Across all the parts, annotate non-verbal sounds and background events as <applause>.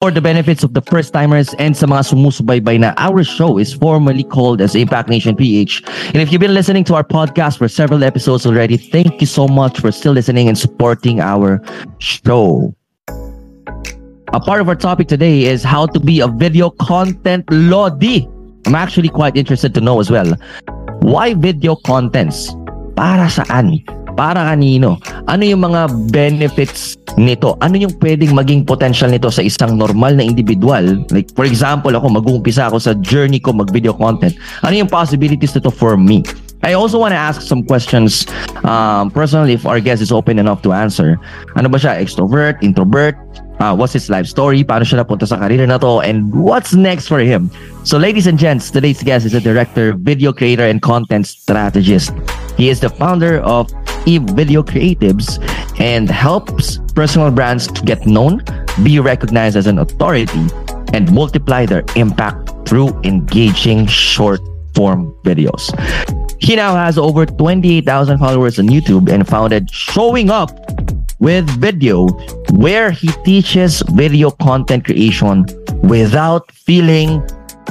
For the benefits of the first timers and sa mga sumusubaybay na our show is formally called as Impact Nation PH. And if you've been listening to our podcast for several episodes already, thank you so much for still listening and supporting our show. A part of our topic today is how to be a video content lodi. I'm actually quite interested to know as well. Why video contents? Para saan? Para kanino? Ano yung mga benefits nito? Ano yung pwedeng maging potential nito sa isang normal na individual? Like for example, ako mag-uumpisa ako sa journey ko mag-video content. Ano yung possibilities nito for me? I also want to ask some questions um, personally if our guest is open enough to answer. Ano ba siya? Extrovert? Introvert? Uh, what's his life story? Paano siya napunta sa career na to? And what's next for him? So ladies and gents, today's guest is a director, video creator, and content strategist. He is the founder of Eve Video Creatives and helps personal brands to get known, be recognized as an authority, and multiply their impact through engaging short form videos. He now has over 28,000 followers on YouTube and founded Showing Up with Video, where he teaches video content creation without feeling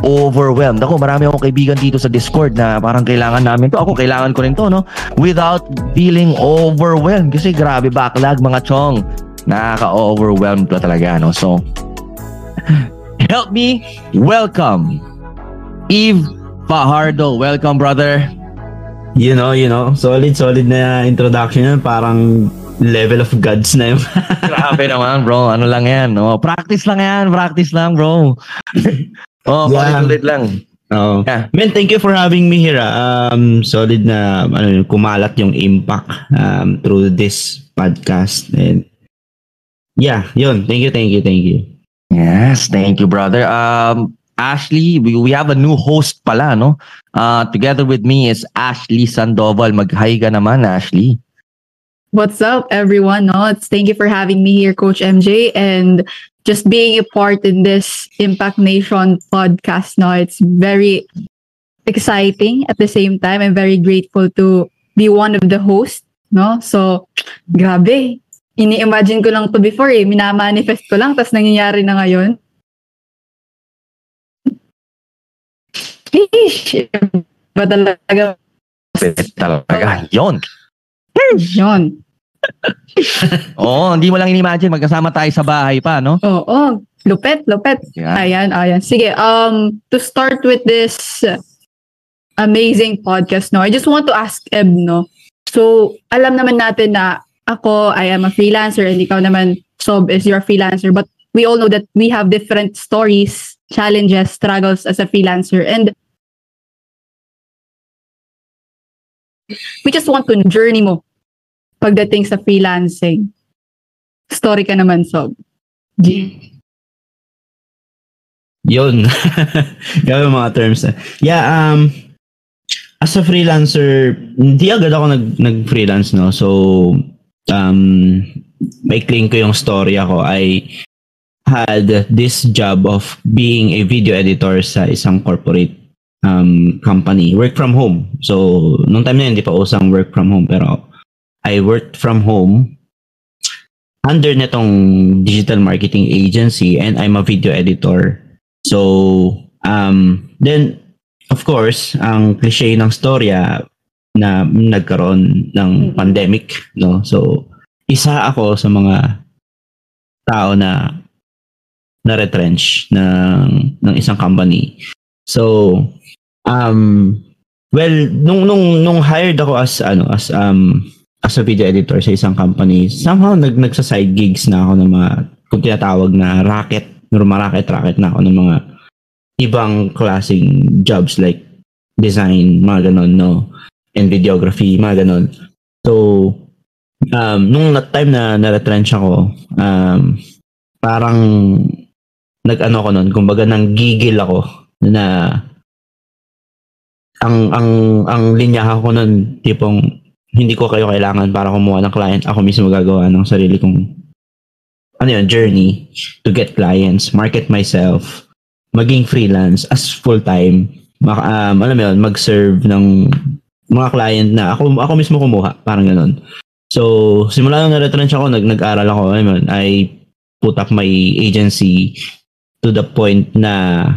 overwhelmed. Ako, marami akong kaibigan dito sa Discord na parang kailangan namin to. Ako, kailangan ko rin to, no? Without feeling overwhelmed. Kasi grabe, backlog, mga chong. Nakaka-overwhelmed pa talaga, no? So, <laughs> help me welcome Eve Fajardo. Welcome, brother. You know, you know, solid, solid na introduction yun. Parang level of gods na yun. <laughs> Grabe naman, bro. Ano lang yan, no? Practice lang yan. Practice lang, bro. <laughs> oh, yeah. ulit lang. Oh. Yeah. Man, thank you for having me here. Ah. Um, solid na ano, kumalat yung impact um, through this podcast. And yeah, yun. Thank you, thank you, thank you. Yes, thank you, brother. Um, Ashley, we, we have a new host pala, no? Uh, together with me is Ashley Sandoval. Mag-hi ka naman, Ashley. What's up, everyone? No, it's thank you for having me here, Coach MJ, and just being a part in this Impact Nation podcast. No, it's very exciting. At the same time, I'm very grateful to be one of the hosts. No, so grabe. Ini-imagine ko lang to before eh. Minamanifest ko lang, tapos nangyayari na ngayon. Fish! Ba talaga? talaga. Yun. Yun. <laughs> Oo, hindi mo lang in-imagine magkasama tayo sa bahay pa, no? Oo, oh, lupet, lupet. Yeah. Ayan, ayan. Sige, um, to start with this amazing podcast, no, I just want to ask Eb, no? So, alam naman natin na ako, I am a freelancer and ikaw naman, Sob, is your freelancer. But we all know that we have different stories, challenges, struggles as a freelancer. And we just want to journey mo pagdating sa freelancing. Story ka naman, Sob. G. Yun. <laughs> Grabe mga terms. Yeah, um, as a freelancer, hindi agad ako nag, nag-freelance, no? So, um, may claim ko yung story ako. I had this job of being a video editor sa isang corporate um, company. Work from home. So, nung time na yun, hindi pa usang work from home. Pero I worked from home under netong digital marketing agency and I'm a video editor. So, um, then, of course, ang cliche ng storya na nagkaroon ng mm-hmm. pandemic, no? So, isa ako sa mga tao na na-retrench ng, ng isang company. So, um, well, nung, nung, nung hired ako as, ano, as, um, as a video editor sa isang company, somehow nag nagsa-side gigs na ako ng mga kung tinatawag na racket, normal racket racket na ako ng mga ibang klaseng jobs like design, mga ganon, no? And videography, mga ganon. So, um, nung time na na-retrench ako, um, parang nag-ano ko nun, kumbaga nang gigil ako na ang ang ang linya ko nun tipong hindi ko kayo kailangan para kumuha ng client. Ako mismo gagawa ng sarili kong ano yun, journey to get clients, market myself, maging freelance as full-time, mak- um, alam mo yun, mag-serve ng mga client na ako, ako mismo kumuha, parang ganun. So, simula nung na-retrench ako, nag, nag-aral ako, alam mo I put up my agency to the point na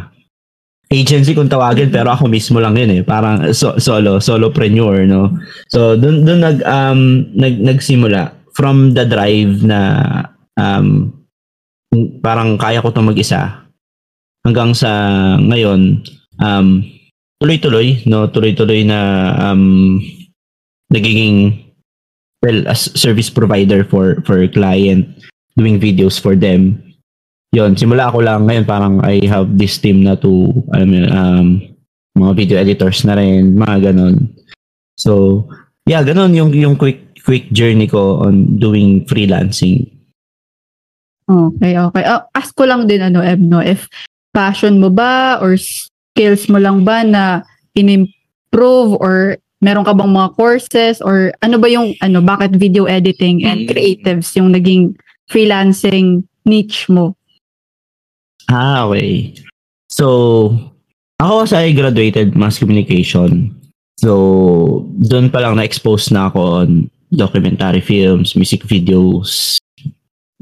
agency kung tawagin pero ako mismo lang yun eh. Parang so, solo solopreneur no? So doon doon nag um nag nagsimula from the drive na um parang kaya ko 'to mag-isa hanggang sa ngayon um tuloy-tuloy no? Tuloy-tuloy na um nagiging well as service provider for for client doing videos for them yon simula ako lang ngayon parang I have this team na to alam mo yun, um mga video editors na rin mga ganon so yeah ganon yung yung quick quick journey ko on doing freelancing Okay, okay. Uh, ask ko lang din ano, Eb, no, if passion mo ba or skills mo lang ba na in-improve or meron ka bang mga courses or ano ba yung ano bakit video editing and creatives yung naging freelancing niche mo? Ah, okay. So, ako kasi I graduated mass communication. So, doon pa lang na-expose na ako on documentary films, music videos,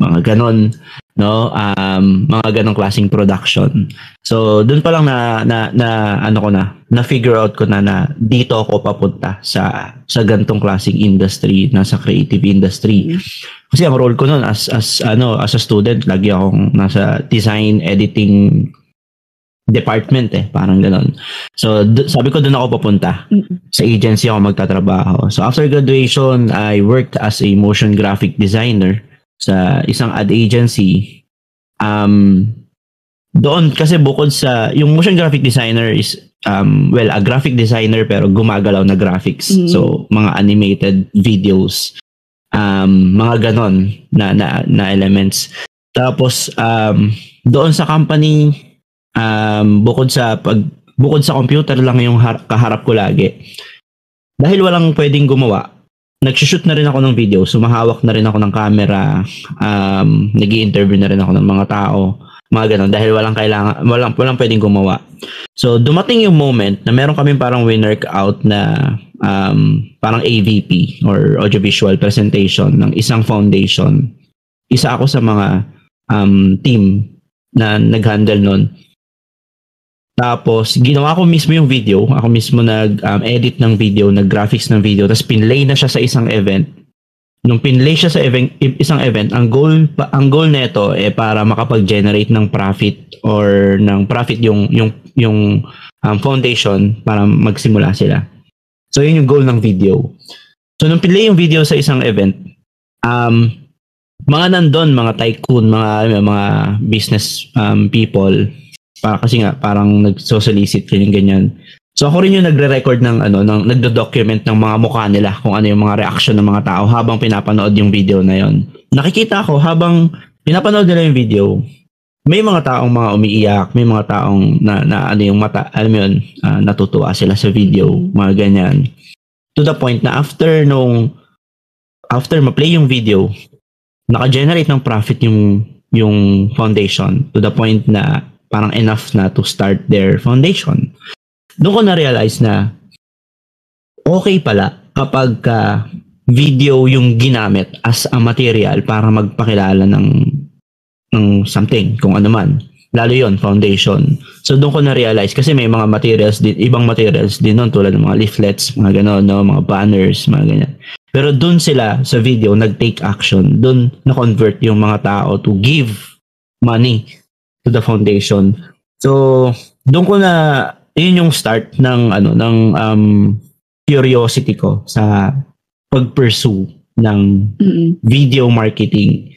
mga ganon, no? Um, mga ganong klaseng production. So, doon pa lang na, na, na ano ko na, na figure out ko na na dito ako papunta sa sa gantong klaseng industry, nasa creative industry. Kasi ang role ko noon as as ano, as a student, lagi akong nasa design, editing department eh, parang ganon. So, d- sabi ko doon ako papunta. Mm-mm. Sa agency ako magtatrabaho. So, after graduation, I worked as a motion graphic designer sa isang ad agency. Um, doon kasi bukod sa yung motion graphic designer is um well a graphic designer pero gumagalaw na graphics Mhm. so mga animated videos um mga ganon na na, na elements tapos um doon sa company um bukod sa pag bukod sa computer lang yung har- kaharap ko lagi dahil walang pwedeng gumawa nagsushoot na rin ako ng video, sumahawak na rin ako ng camera, um, nag interview na rin ako ng mga tao, mga ganun, dahil walang kailangan, walang, walang pwedeng gumawa. So, dumating yung moment na meron kami parang winner out na um, parang AVP or audiovisual presentation ng isang foundation. Isa ako sa mga um, team na nag-handle nun. Tapos, ginawa ko mismo yung video. Ako mismo nag-edit ng video, nag-graphics ng video. Tapos, pinlay na siya sa isang event. Nung pinlay siya sa event, isang event, ang goal, ang goal nito eh para makapag-generate ng profit or ng profit yung, yung, yung um, foundation para magsimula sila. So, yun yung goal ng video. So, nung pinlay yung video sa isang event, um, mga nandun, mga tycoon, mga, mga business um, people, para kasi nga parang nagso-solicit ganyan ganyan. So ako rin yung nagre-record ng ano ng nagdo-document ng mga mukha nila kung ano yung mga reaction ng mga tao habang pinapanood yung video na yon. Nakikita ko habang pinapanood nila yung video, may mga taong mga umiiyak, may mga taong na, na ano yung mata, alam mo yun, ah, natutuwa sila sa video, mga ganyan. To the point na after nung after ma-play yung video, naka-generate ng profit yung yung foundation to the point na parang enough na to start their foundation. Doon ko na-realize na okay pala kapag ka video yung ginamit as a material para magpakilala ng ng something, kung ano man. Lalo yon foundation. So doon ko na-realize kasi may mga materials din, ibang materials din nun tulad ng mga leaflets, mga gano'n, no? mga banners, mga ganyan. Pero doon sila sa video nag-take action. Doon na-convert yung mga tao to give money to the foundation. So, doon ko na yun yung start ng ano ng um curiosity ko sa pag-pursue ng Mm-mm. video marketing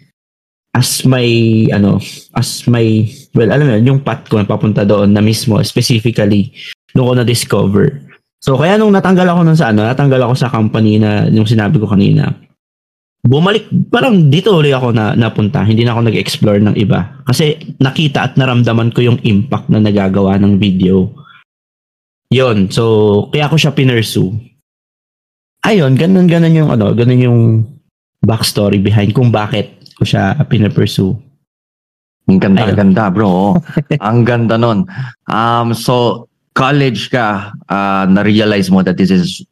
as my ano as my well alam mo yun, yung path ko na papunta doon na mismo specifically doon ko na discover so kaya nung natanggal ako nun sa ano natanggal ako sa company na yung sinabi ko kanina bumalik parang dito ulit ako na napunta hindi na ako nag-explore ng iba kasi nakita at naramdaman ko yung impact na nagagawa ng video yon so kaya ko siya pinursue ayun ganun ganun yung ano ganun yung backstory behind kung bakit ko siya pinupursue Ang ganda, Ayun. ganda, bro. <laughs> ang ganda nun. Um, so, college ka, uh, na-realize mo that this is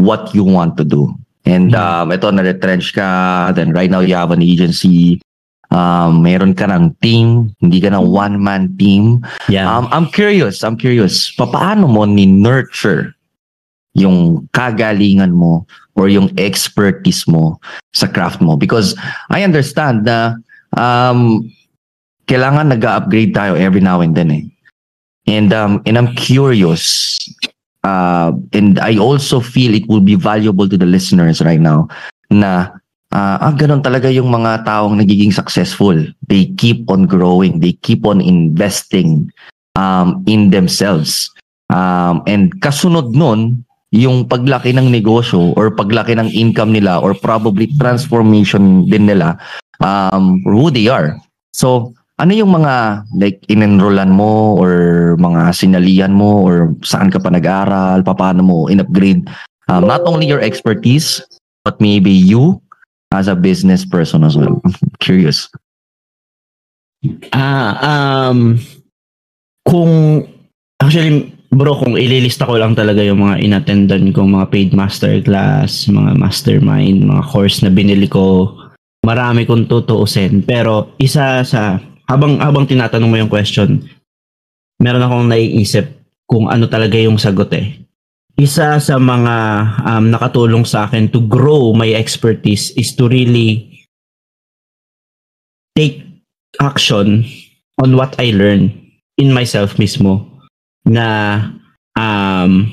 what you want to do. And um, ito, na-retrench ka, then right now you have an agency. Um, meron ka ng team, hindi ka ng one-man team. Yeah. Um, I'm curious, I'm curious, paano mo ni-nurture yung kagalingan mo or yung expertise mo sa craft mo? Because I understand na um, kailangan nag-upgrade tayo every now and then eh. And, um, and I'm curious, uh, and I also feel it will be valuable to the listeners right now na uh, ah, ganun talaga yung mga taong nagiging successful. They keep on growing. They keep on investing um, in themselves. Um, and kasunod nun, yung paglaki ng negosyo or paglaki ng income nila or probably transformation din nila um, who they are. So, ano yung mga like inenrollan mo or mga sinalian mo or saan ka pa nag-aral, paano mo in-upgrade um, not only your expertise but maybe you as a business person as well. <laughs> curious. Ah, um kung actually bro kung ililista ko lang talaga yung mga inattendan kong mga paid masterclass, mga mastermind, mga course na binili ko, marami kong tutuusin. Pero isa sa habang habang tinatanong mo yung question, meron akong naiisip kung ano talaga yung sagot eh. Isa sa mga um, nakatulong sa akin to grow my expertise is to really take action on what I learn in myself mismo na um,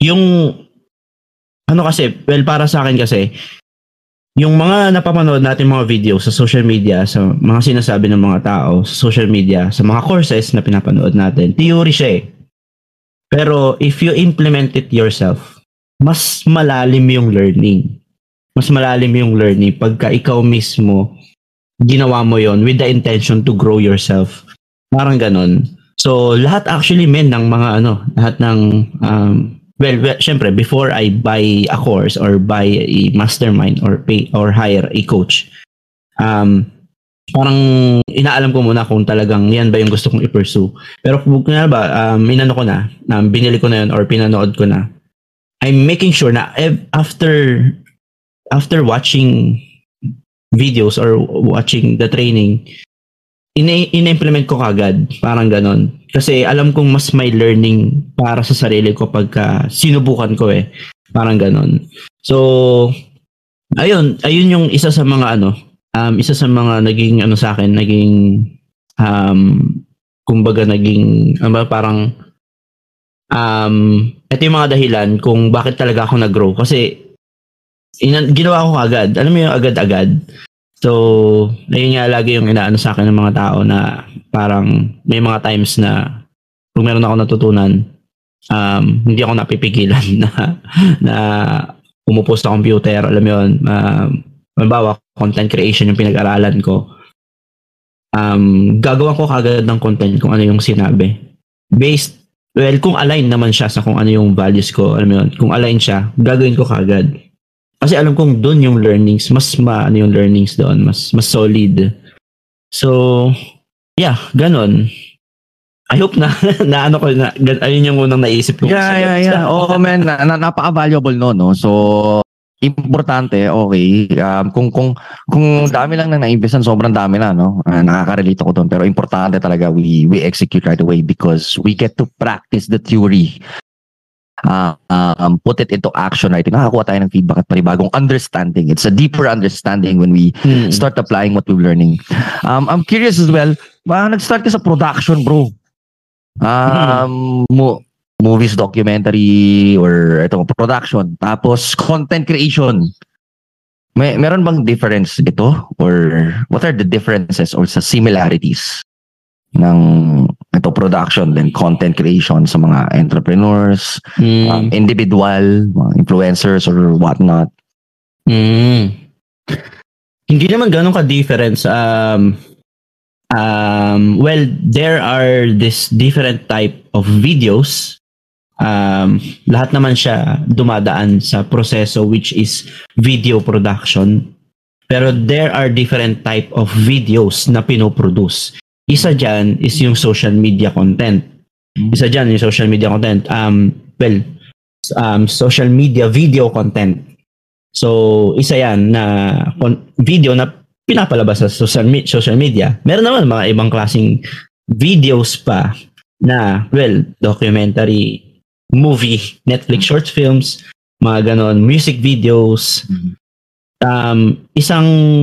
yung ano kasi, well para sa akin kasi yung mga napapanood natin mga video sa social media, sa mga sinasabi ng mga tao sa social media, sa mga courses na pinapanood natin, theory siya eh. Pero if you implement it yourself, mas malalim yung learning. Mas malalim yung learning pagka ikaw mismo ginawa mo yon with the intention to grow yourself. Parang ganun. So, lahat actually men ng mga ano, lahat ng um, well, well syempre before I buy a course or buy a mastermind or pay or hire a coach um parang inaalam ko muna kung talagang yan ba yung gusto kong i-pursue. Pero kung nga ba, um, inano ko na, um, binili ko na yun or pinanood ko na, I'm making sure na after after watching videos or watching the training, ina-implement ko kagad. Parang ganon. Kasi alam kong mas may learning para sa sarili ko pagka sinubukan ko eh. Parang ganon. So, ayun, ayun yung isa sa mga ano, um, isa sa mga naging ano sa akin, naging um, kumbaga naging ano, parang um, ito yung mga dahilan kung bakit talaga ako nag-grow. Kasi inan, ginawa ko agad. Alam mo yung agad-agad. So, ayun nga lagi yung inaano sa akin ng mga tao na parang may mga times na kung meron ako natutunan, um, hindi ako napipigilan <laughs> na, na umupo sa computer, alam mo yun, um, halimbawa, content creation yung pinag-aralan ko, um, gagawa ko kagad ng content kung ano yung sinabi. Based, well, kung align naman siya sa kung ano yung values ko, alam mo yun, kung align siya, gagawin ko kagad. Kasi alam kong doon yung learnings, mas ma, ano yung learnings doon, mas, mas solid. So, yeah, ganon. I hope na, <laughs> na ano ko, na, ayun yung unang naisip ko. Yeah, yeah, yeah. Oo, oh, man, na, na, napaka-valuable no, no? So, importante, okay. Um, kung kung kung dami lang nang naimbisan, sobrang dami na, no? Uh, nakaka-relate ako doon. Pero importante talaga we we execute right away because we get to practice the theory uh, um, put it into action, right? Nakakuha tayo ng feedback at panibagong understanding. It's a deeper understanding when we hmm. start applying what we're learning. Um, I'm curious as well, ba, nag-start ka sa production, bro. Um, mo, movies, documentary, or ito, production. Tapos, content creation. May, meron bang difference ito? Or what are the differences or sa similarities ng ito production then content creation sa mga entrepreneurs, mm. um, individual, mga influencers or whatnot. Mm. Hindi naman ganun ka-difference. Um, um, well, there are this different type of videos. Um, lahat naman siya dumadaan sa proseso which is video production. Pero there are different type of videos na pinoproduce. Isa dyan is yung social media content. Isa dyan yung social media content. Um, well, um, social media video content. So, isa yan na video na pinapalabas sa social, me- social media. Meron naman mga ibang klaseng videos pa na, well, documentary, movie, Netflix short films, mga ganon, music videos, um, isang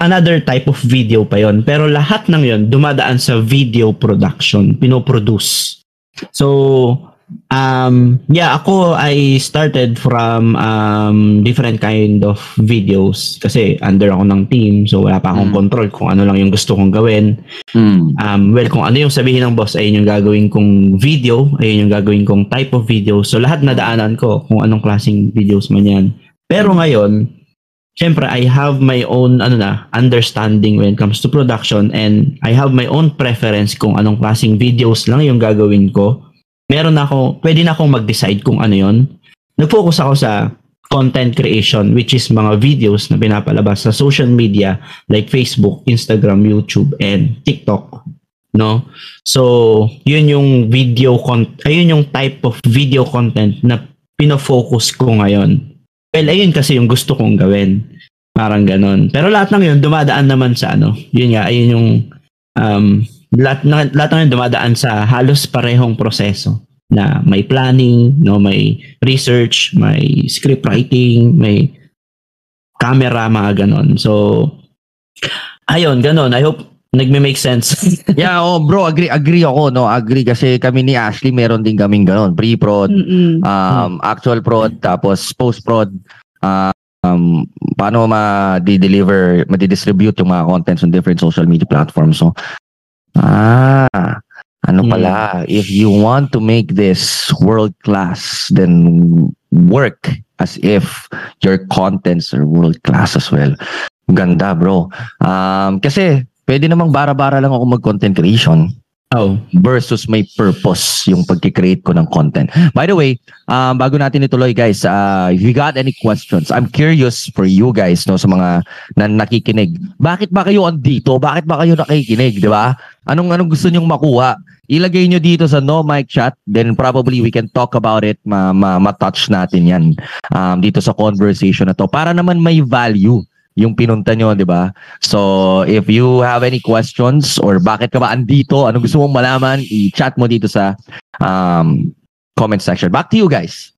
another type of video pa yon pero lahat ng yon dumadaan sa video production pinoproduce. So um yeah ako I started from um different kind of videos. Kasi under ako ng team so wala pa akong Mm. control kung ano lang yung gusto kong gawin. Mm. um well kung ano yung sabihin ng boss ayun yung gagawin kong video ayun yung gagawin kong type of video. So lahat nadaanan ko kung anong klaseng videos man yan. Pero ngayon syempre I have my own ano na understanding when it comes to production and I have my own preference kung anong klaseng videos lang yung gagawin ko meron na ako pwede na akong mag-decide kung ano yon nag-focus ako sa content creation which is mga videos na pinapalabas sa social media like Facebook, Instagram, YouTube and TikTok no? So yun yung video con ayun yung type of video content na pino-focus ko ngayon. Well ayun kasi yung gusto kong gawin. Parang ganon. Pero lahat ng yun dumadaan naman sa ano. Yun nga ayun yung um lahat, na, lahat yun dumadaan sa halos parehong proseso na may planning no may research may script writing may camera mga ganon. So ayun ganon. I hope nagme-make sense. <laughs> Yeah, oh bro, agree agree ako no, agree kasi kami ni Ashley meron din kaming ganun, pre-prod, Mm-mm. um actual prod tapos post prod uh, um paano ma-deliver, ma-distribute yung mga contents on different social media platforms. So ah ano Hmm. pala, if you want to make this world class, then work as if your contents are world class as well. Ganda, bro. Um, kasi pwede namang bara-bara lang ako mag-content creation oh versus may purpose yung pagkikreate ko ng content. By the way, um, bago natin ituloy guys, uh, if you got any questions, I'm curious for you guys no sa mga na nakikinig. Bakit ba kayo andito? Bakit ba kayo nakikinig, di ba? Anong anong gusto nyong makuha? Ilagay nyo dito sa no mic chat, then probably we can talk about it, ma, ma, ma-touch natin yan um, dito sa conversation na to para naman may value yung pinunta nyo, di ba? So, if you have any questions or bakit ka ba andito, anong gusto mong malaman, i-chat mo dito sa um, comment section. Back to you guys.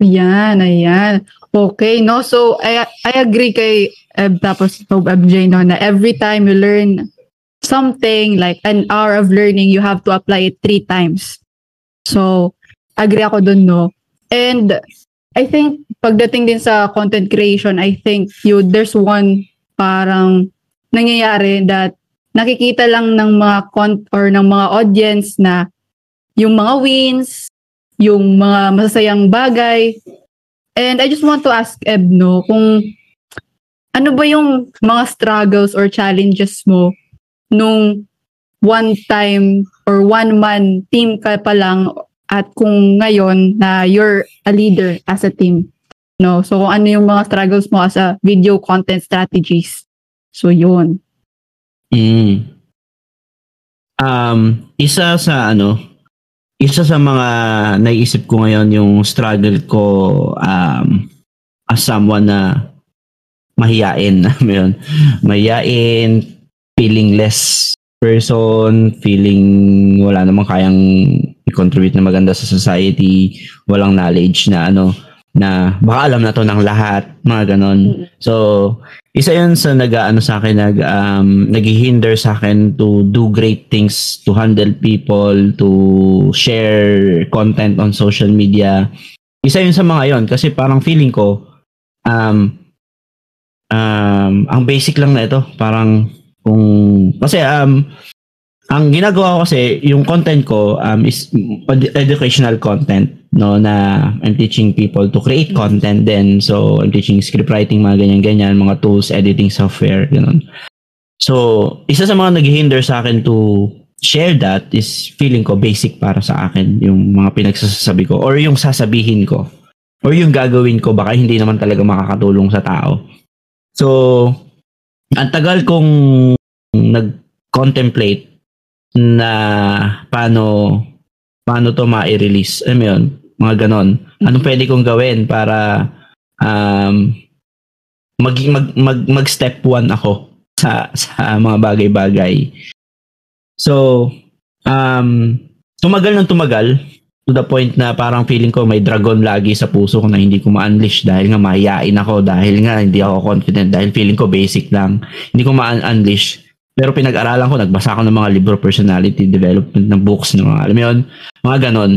Ayan, ayan. Okay, no? So, I, I agree kay Eb, tapos so MJ, no, na every time you learn something, like an hour of learning, you have to apply it three times. So, agree ako dun, no? And I think, pagdating din sa content creation, I think you there's one parang nangyayari that nakikita lang ng mga con or ng mga audience na yung mga wins, yung mga masasayang bagay. And I just want to ask Eb, no, kung ano ba yung mga struggles or challenges mo nung one time or one man team ka pa lang at kung ngayon na you're a leader as a team. No, so kung ano yung mga struggles mo as a video content strategies. So yun. Mm. Um, isa sa ano, isa sa mga naiisip ko ngayon yung struggle ko um, as someone na mahiyain. <laughs> Mo yun? Mahiyain, feeling less person, feeling wala namang kayang i-contribute na maganda sa society, walang knowledge na ano, na baka alam na to ng lahat, mga ganon. So, isa yun sa nag-ano sa akin, nag, um, naghihinder sa akin to do great things, to handle people, to share content on social media. Isa yun sa mga yon kasi parang feeling ko, um, um, ang basic lang na ito, parang kung, kasi um, ang ginagawa ko kasi, yung content ko um, is ed- educational content, no, na I'm teaching people to create content then So, I'm teaching script writing, mga ganyan-ganyan, mga tools, editing software, ganun. So, isa sa mga naghihinder sa akin to share that is feeling ko basic para sa akin yung mga pinagsasabi ko or yung sasabihin ko or yung gagawin ko baka hindi naman talaga makakatulong sa tao. So, ang tagal kong nag-contemplate na paano paano to ma-release. Alam mo yun? Mga ganon. Anong pwede kong gawin para um, mag, mag, mag, mag step one ako sa, sa mga bagay-bagay. So, um, tumagal ng tumagal to the point na parang feeling ko may dragon lagi sa puso ko na hindi ko ma-unleash dahil nga mahihain ako, dahil nga hindi ako confident, dahil feeling ko basic lang. Hindi ko ma-unleash. Pero pinag-aralan ko, nagbasa ako ng mga libro, personality development ng books, ng mga, alam mo yun, mga ganon.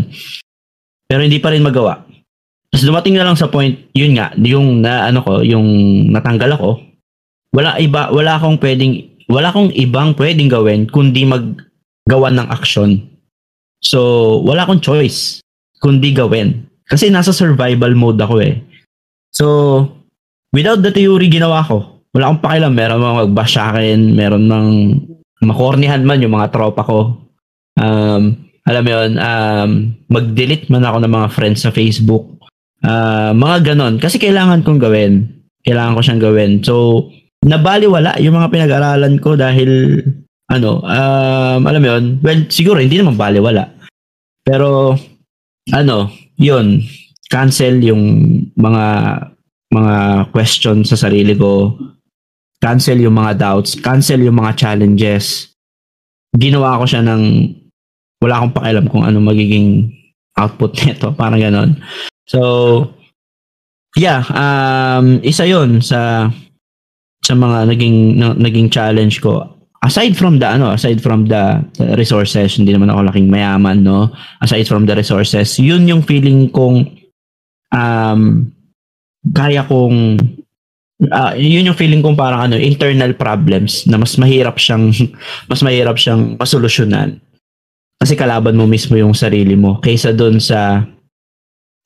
Pero hindi pa rin magawa. Tapos dumating na lang sa point, yun nga, yung na ano ko, yung natanggal ako, wala iba, wala akong pwedeng, wala akong ibang pwedeng gawin kundi maggawa ng action. So, wala akong choice kundi gawin. Kasi nasa survival mode ako eh. So, without the theory ginawa ko, wala akong pakialam. Meron mga magbash sa akin, meron mang makornihan man yung mga tropa ko. Um, alam mo yun, um, mag-delete man ako ng mga friends sa Facebook. Uh, mga ganon. Kasi kailangan kong gawin. Kailangan ko siyang gawin. So, nabaliwala yung mga pinag-aralan ko dahil ano, um, alam mo yun, well, siguro hindi naman baliwala. Pero, ano, yun, cancel yung mga mga question sa sarili ko, cancel yung mga doubts, cancel yung mga challenges. Ginawa ko siya ng wala akong pakialam kung ano magiging output <laughs> nito, parang ganon. So, yeah, um, isa yon sa sa mga naging na, naging challenge ko aside from the ano aside from the, the resources hindi naman ako laking mayaman no aside from the resources yun yung feeling kong um kaya kong uh, yun yung feeling kong parang ano internal problems na mas mahirap siyang <laughs> mas mahirap siyang masolusyonan kasi kalaban mo mismo yung sarili mo kaysa doon sa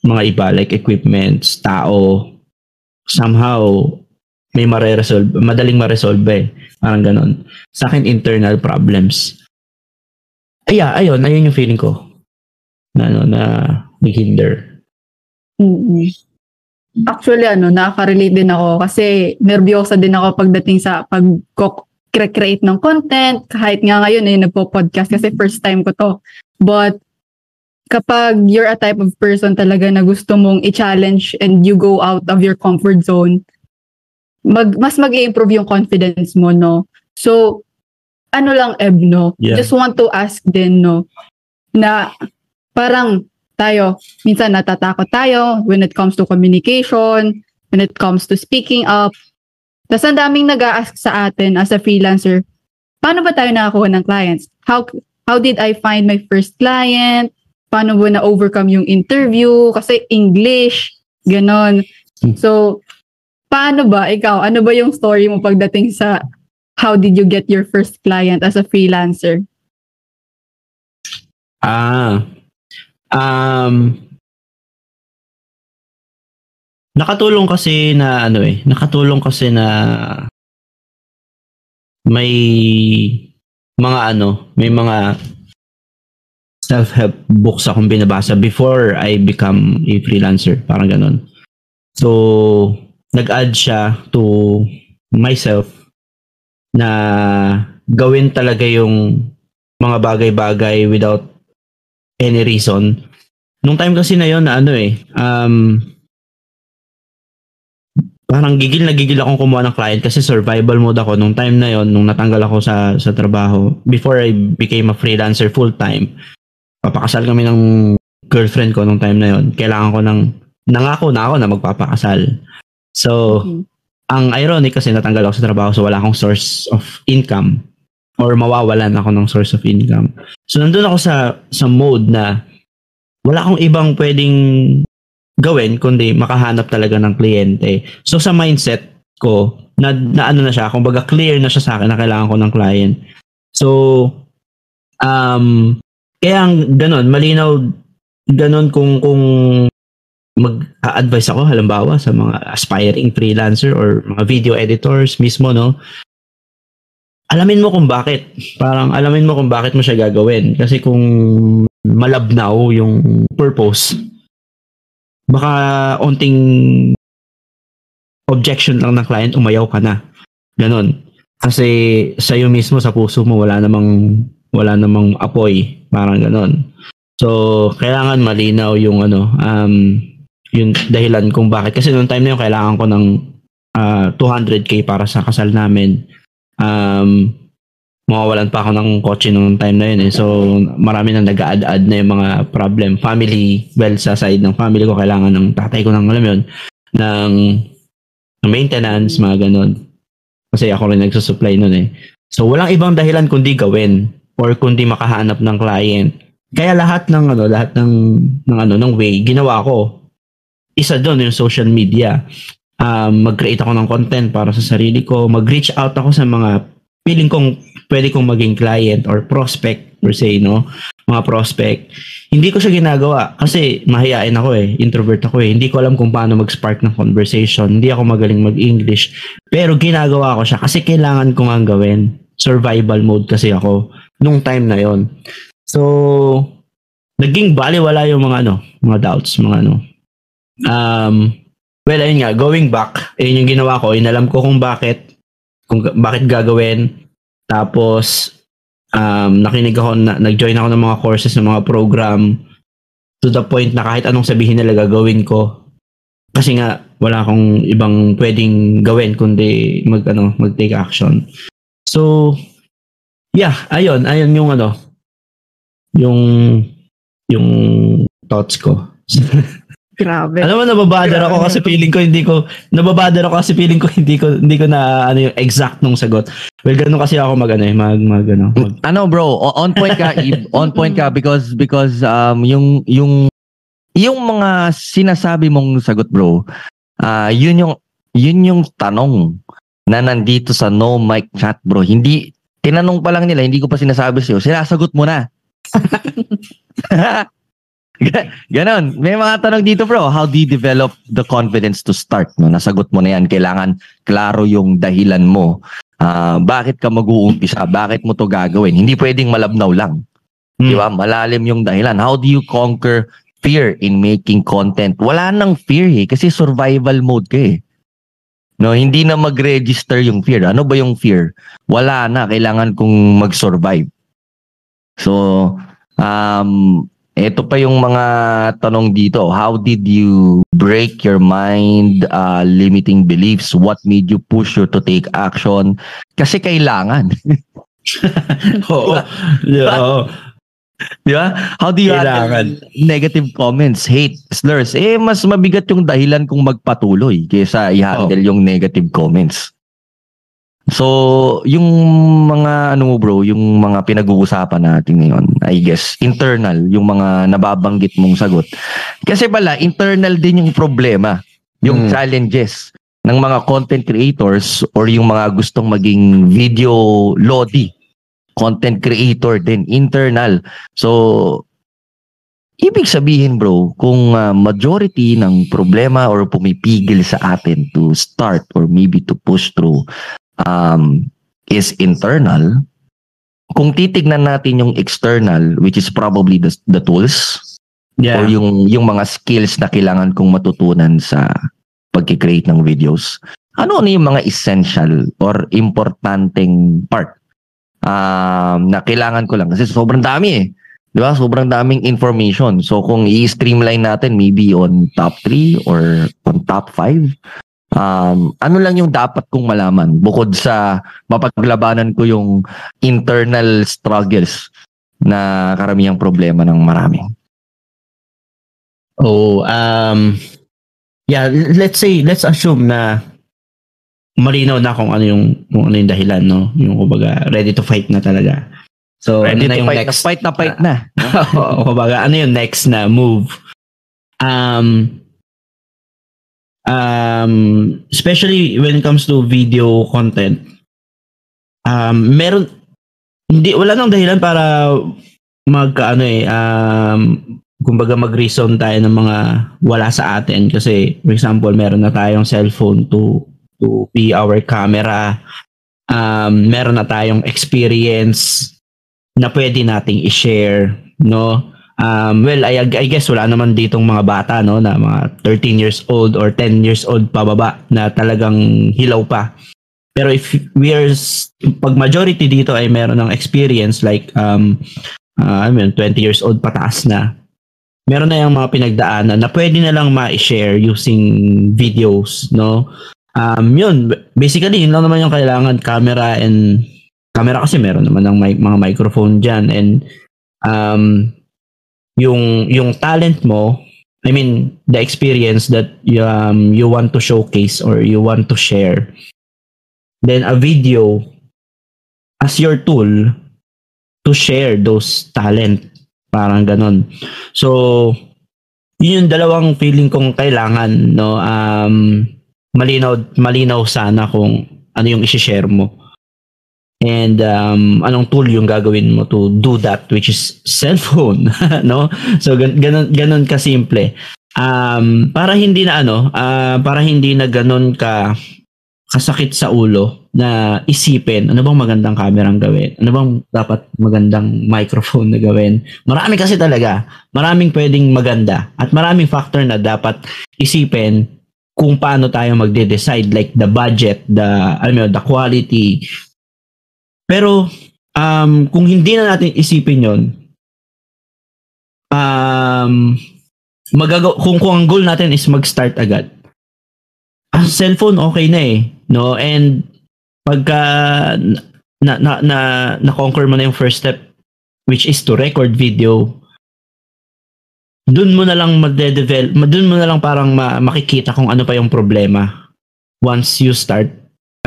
mga iba like equipments tao somehow may mare-resolve, madaling ma-resolve eh. Parang ganon. Sa akin, internal problems. Ay, yeah, ayun, ayun yung feeling ko. Na, ano, na nag-hinder. Mm-hmm. Actually, ano, nakaka-relate din ako kasi nervyosa din ako pagdating sa pag-create ng content. Kahit nga ngayon, eh, nagpo-podcast kasi first time ko to. But, kapag you're a type of person talaga na gusto mong i-challenge and you go out of your comfort zone, mag, mas mag improve yung confidence mo, no? So, ano lang, Eb, no? Yeah. Just want to ask din, no? Na parang tayo, minsan natatakot tayo when it comes to communication, when it comes to speaking up. Tapos ang daming nag-ask sa atin as a freelancer, paano ba tayo nakakuha ng clients? How how did I find my first client? Paano ba na-overcome yung interview? Kasi English, ganon. Hmm. So, paano ba, ikaw, ano ba yung story mo pagdating sa how did you get your first client as a freelancer? Ah, um, nakatulong kasi na ano eh, nakatulong kasi na may mga ano, may mga self-help books akong binabasa before I become a freelancer, parang ganun. So, nag-add siya to myself na gawin talaga yung mga bagay-bagay without any reason. Nung time kasi na yon na ano eh, um, parang gigil na gigil akong kumuha ng client kasi survival mode ako nung time na yon nung natanggal ako sa sa trabaho before I became a freelancer full time papakasal kami ng girlfriend ko nung time na yon kailangan ko ng nangako na ako na magpapakasal So, mm-hmm. ang ironic kasi natanggal ako sa trabaho so wala akong source of income or mawawalan ako ng source of income. So, nandun ako sa sa mode na wala akong ibang pwedeng gawin kundi makahanap talaga ng kliyente. So, sa mindset ko, na, na ano na siya, kumbaga clear na siya sa akin na kailangan ko ng client. So, um, kaya ganun, malinaw ganun kung kung mag-advise ako halimbawa sa mga aspiring freelancer or mga video editors mismo no alamin mo kung bakit. Parang alamin mo kung bakit mo siya gagawin. Kasi kung malabnaw yung purpose baka onting objection lang ng client umayaw ka na. Ganon. Kasi sa iyo mismo sa puso mo wala namang wala namang apoy. Parang ganon. So kailangan malinaw yung ano um yung dahilan kung bakit. Kasi noong time na yun, kailangan ko ng ah, 200k para sa kasal namin. Um, mawawalan pa ako ng kotse nung time na yun eh. So, marami nang nag-add-add na yung mga problem. Family, well, sa side ng family ko, kailangan ng tatay ko ng, alam yun, ng, ng maintenance, mga ganun. Kasi ako rin nagsusupply nun eh. So, walang ibang dahilan kundi gawin or kundi makahanap ng client. Kaya lahat ng ano, lahat ng ng ano, ng way ginawa ko. Isa doon yung social media. Um, mag-create ako ng content para sa sarili ko, mag-reach out ako sa mga feeling kong pwede kong maging client or prospect per se, no? Mga prospect. Hindi ko siya ginagawa kasi mahihain ako eh. Introvert ako eh. Hindi ko alam kung paano mag-spark ng conversation. Hindi ako magaling mag-English. Pero ginagawa ko siya kasi kailangan ko nga gawin. Survival mode kasi ako nung time na yon. So, naging baliwala yung mga ano, mga doubts, mga ano. Um, well, ayun nga, going back, ayun yung ginawa ko. Inalam ko kung bakit kung bakit gagawin. Tapos, um, nakinig ako, na, nag-join ako ng mga courses, ng mga program to the point na kahit anong sabihin nila gagawin ko. Kasi nga, wala akong ibang pwedeng gawin kundi mag, ano, mag-take action. So, yeah, ayun, ayun yung ano, yung, yung thoughts ko. <laughs> Grabe. Alam mo, nababother ako kasi feeling ko hindi ko, nababother ako kasi feeling ko hindi ko, hindi ko na, ano yung exact nung sagot. Well, ganun kasi ako mag, ano, eh, mag, mag, ano, mag, Ano bro, on point ka, on point ka because because um yung yung yung mga sinasabi mong sagot bro, ah yun yung yun yung tanong na nandito sa no mic chat bro. Hindi tinanong pa lang nila, hindi ko pa sinasabi sa'yo. Sinasagot mo na. <laughs> Ga- <laughs> Ganon. May mga tanong dito bro. How do you develop the confidence to start? No? Nasagot mo na yan. Kailangan klaro yung dahilan mo. Ah, bakit ka mag-uumpisa? Bakit mo to gagawin? Hindi pwedeng malabnaw lang. Di ba? Malalim yung dahilan. How do you conquer fear in making content? Wala nang fear eh. Kasi survival mode ka eh. No, hindi na mag-register yung fear. Ano ba yung fear? Wala na. Kailangan kong mag-survive. So, um, ito pa yung mga tanong dito. How did you break your mind, uh, limiting beliefs? What made you push you to take action? Kasi kailangan. <laughs> Oo. Yeah, <laughs> oo. Di ba? How do you Kailangan. handle negative comments, hate, slurs? Eh, mas mabigat yung dahilan kung magpatuloy kaysa i-handle yung negative comments. So, yung mga ano mo bro, yung mga pinag-uusapan natin ngayon, I guess, internal, yung mga nababanggit mong sagot. Kasi pala, internal din yung problema, yung Hmm. challenges ng mga content creators or yung mga gustong maging video lodi, content creator din, internal. So, ibig sabihin bro, kung ah, majority ng problema or pumipigil sa atin to start or maybe to push through um, is internal, kung titignan natin yung external, which is probably the, the tools Yeah. or yung, yung mga skills na kailangan kong matutunan sa pag-create ng videos, ano ano yung mga essential or importanteng part um, na kailangan ko lang? Kasi sobrang dami eh. Di ba? Sobrang daming information. So kung i-streamline natin maybe on top 3 or on top 5, um, ano lang yung dapat kong malaman bukod sa mapaglabanan ko yung internal struggles na karamihang problema ng marami. Oh, um, yeah, let's say, let's assume na malinaw na kung ano yung, kung ano yung dahilan, no? Yung kumbaga, ready to fight na talaga. So, Ready ano na yung fight, next? na fight na fight na. <laughs> Oo, kumbaga, ano yung next na move? Um, um, especially when it comes to video content, um, meron, hindi, wala nang dahilan para magka, ano eh, um, kumbaga mag-reason tayo ng mga wala sa atin. Kasi for example meron na tayong cellphone to to be our camera. Um meron na tayong experience na pwede nating i-share no um well I, I guess wala naman ditong mga bata no na mga 13 years old or 10 years old pababa na talagang hilaw pa pero if we are pag majority dito ay meron ng experience like um uh, I mean 20 years old pataas na meron na yung mga pinagdaanan na pwede na lang ma-share using videos, no? Um, yun, basically, yun lang naman yung kailangan, camera and, camera kasi meron naman ng mga microphone dyan and, um, yung, yung talent mo, I mean, the experience that you, um, you want to showcase or you want to share, then a video as your tool to share those talent. Parang ganon. So, yun yung dalawang feeling kong kailangan, no? Um, malinaw, malinaw sana kung ano yung isi-share mo. And um, anong tool yung gagawin mo to do that, which is cellphone, <laughs> no? So, gan- ganon, ganon kasimple. Um, para hindi na ano, uh, para hindi na ganon ka kasakit sa ulo na isipin ano bang magandang camera ang gawin? Ano bang dapat magandang microphone na gawin? Marami kasi talaga. Maraming pwedeng maganda at maraming factor na dapat isipin kung paano tayo magde-decide like the budget, the alam mo, the quality. Pero um, kung hindi na natin isipin 'yon, um magagaw kung kung ang goal natin is mag-start agad. Ang cellphone okay na eh no? And pagka na na na, na conquer mo na yung first step which is to record video dun mo na lang magde-develop dun mo na lang parang ma- makikita kung ano pa yung problema once you start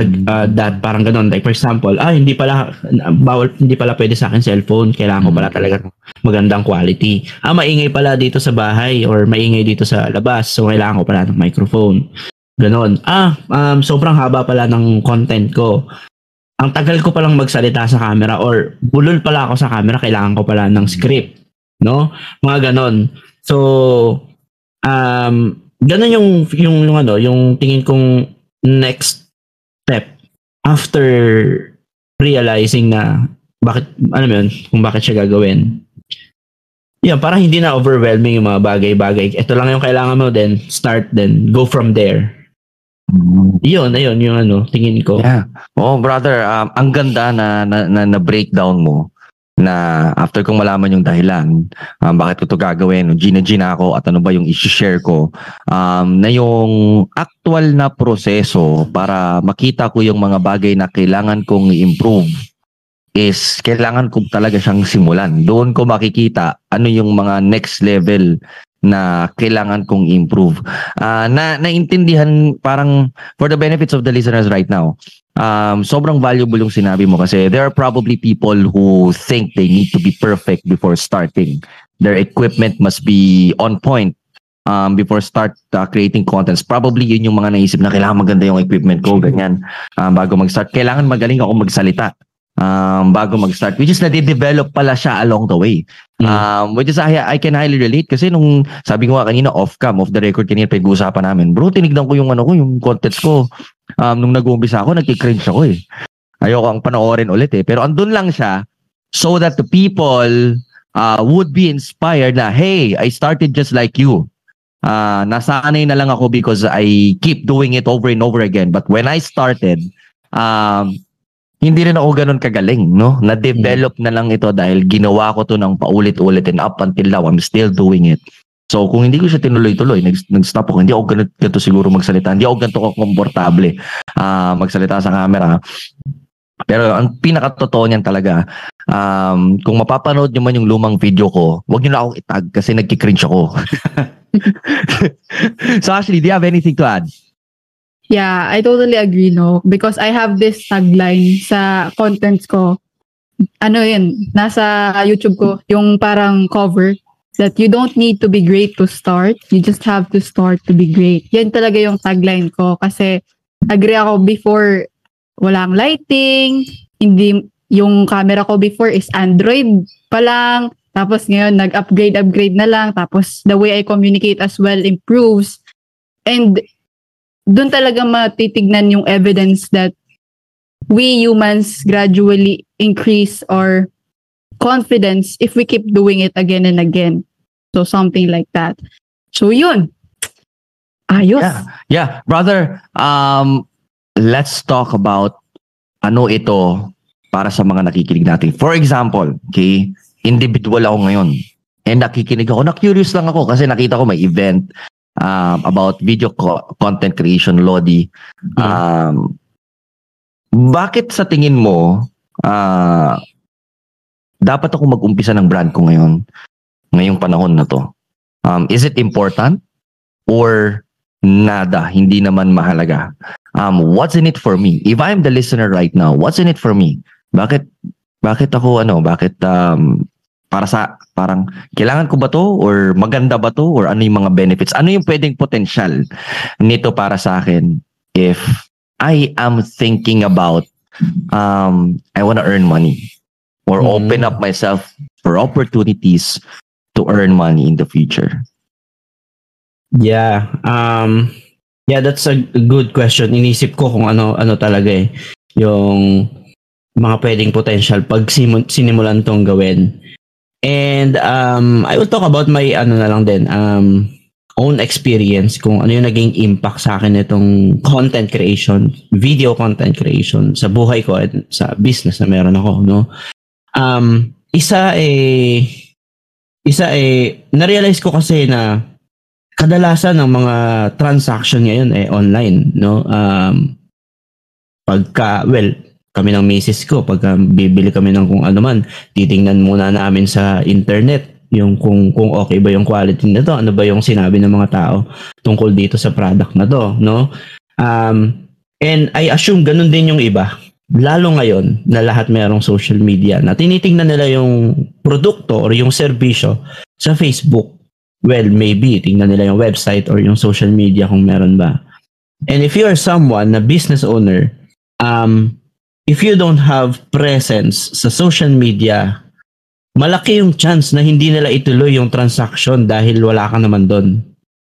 uh, that parang ganun like for example ah hindi pala bawal hindi pala pwede sa akin cellphone kailangan ko pala mm. talaga magandang quality ah maingay pala dito sa bahay or maingay dito sa labas so kailangan ko pala ng microphone Ganon. Ah, um, sobrang haba pala ng content ko. Ang tagal ko palang magsalita sa camera or bulol pala ako sa camera, kailangan ko pala ng script. No? Mga ganon. So, um, ganon yung, yung, yung ano, yung tingin kong next step after realizing na bakit, ano yun, kung bakit siya gagawin. Yan, para hindi na overwhelming yung mga bagay-bagay. Ito lang yung kailangan mo, then start, then go from there. Yun, ayun, yung ano, tingin ko. Yeah. Oh, brother, um, ang ganda na, na, na, na breakdown mo na after kong malaman yung dahilan, um, bakit ko to gagawin, gina-gina ako at ano ba yung i-share ko, um, na yung actual na proseso para makita ko yung mga bagay na kailangan kong i-improve is kailangan ko talaga siyang simulan. Doon ko makikita ano yung mga next level na kailangan kong improve. Uh, na naintindihan parang for the benefits of the listeners right now. Um, sobrang valuable yung sinabi mo kasi there are probably people who think they need to be perfect before starting. Their equipment must be on point um, before start uh, creating contents. Probably yun yung mga naisip na kailangan maganda yung equipment ko, ganyan. Um, bago mag-start, kailangan magaling ako magsalita um, bago mag-start. Which is na-develop pala siya along the way. Mm. Um, which is I, I can highly relate kasi nung sabi ko nga kanina off-cam, off the record kanina pinag-uusapan namin. Bro, tinignan ko yung ano ko, yung contents ko. Um, nung nag-uumpisa ako, nagki-cringe ako eh. Ayoko ang panoorin ulit eh. Pero andun lang siya so that the people uh, would be inspired na, hey, I started just like you. Uh, nasanay na lang ako because I keep doing it over and over again. But when I started, um, hindi rin ako ganun kagaling, no? Na-develop na lang ito dahil ginawa ko to ng paulit-ulit and up until now, I'm still doing it. So kung hindi ko siya tinuloy-tuloy, nag- nag-stop ako, hindi ako ganito, ganito siguro magsalita, hindi ako ganito komportable uh, magsalita sa camera. Pero ang pinakatotoo niyan talaga, um, kung mapapanood niyo man yung lumang video ko, wag niyo na akong itag kasi nagki-cringe ako. <laughs> <laughs> so actually, do you have anything to add? Yeah, I totally agree, no? Because I have this tagline sa contents ko. Ano yun, nasa YouTube ko, yung parang cover that you don't need to be great to start. You just have to start to be great. Yan talaga yung tagline ko kasi agree ako before walang lighting, hindi yung camera ko before is Android pa lang, tapos ngayon nag-upgrade upgrade na lang, tapos the way I communicate as well improves. And doon talaga matitignan yung evidence that we humans gradually increase our confidence if we keep doing it again and again. So something like that. So yun. Ayos. Yeah. Yeah, brother, um let's talk about ano ito para sa mga nakikinig natin. For example, okay, individual ako ngayon. And nakikinig ako, na-curious lang ako kasi nakita ko may event um, about video co- content creation, Lodi. Um, bakit sa tingin mo ah dapat ako mag-umpisa ng brand ko ngayon ngayong panahon na to? Um, is it important or nada, hindi naman mahalaga? Um, what's in it for me? If I'm the listener right now, what's in it for me? Bakit bakit ako ano, bakit um, para sa parang kailangan ko ba to or maganda ba to or ano yung mga benefits? Ano yung pwedeng potential nito para sa akin if I am thinking about um I want to earn money or Mhm. open up myself for opportunities to earn money in the future. Yeah. Um yeah, that's a good question. Inisip ko kung ano ano talaga eh yung mga pwedeng potential pag simu- sinimulan tong gawin. And um I will talk about my ano na lang din um own experience kung ano yung naging impact sa akin nitong content creation, video content creation sa buhay ko at sa business na meron ako, no? Um isa eh isa eh na-realize ko kasi na kadalasan ng mga transaction ngayon eh online, no? Um, pagka, well, kami ng misis ko, pagka bibili kami ng kung ano man, titingnan muna namin sa internet yung kung kung okay ba yung quality nito, ano ba yung sinabi ng mga tao tungkol dito sa product na to, no? Um, and I assume ganun din yung iba. Lalo ngayon na lahat mayroong social media na tinitingnan nila yung produkto or yung serbisyo sa Facebook well, maybe tingnan nila yung website or yung social media kung meron ba. And if you are someone na business owner, um, if you don't have presence sa social media, malaki yung chance na hindi nila ituloy yung transaction dahil wala ka naman doon.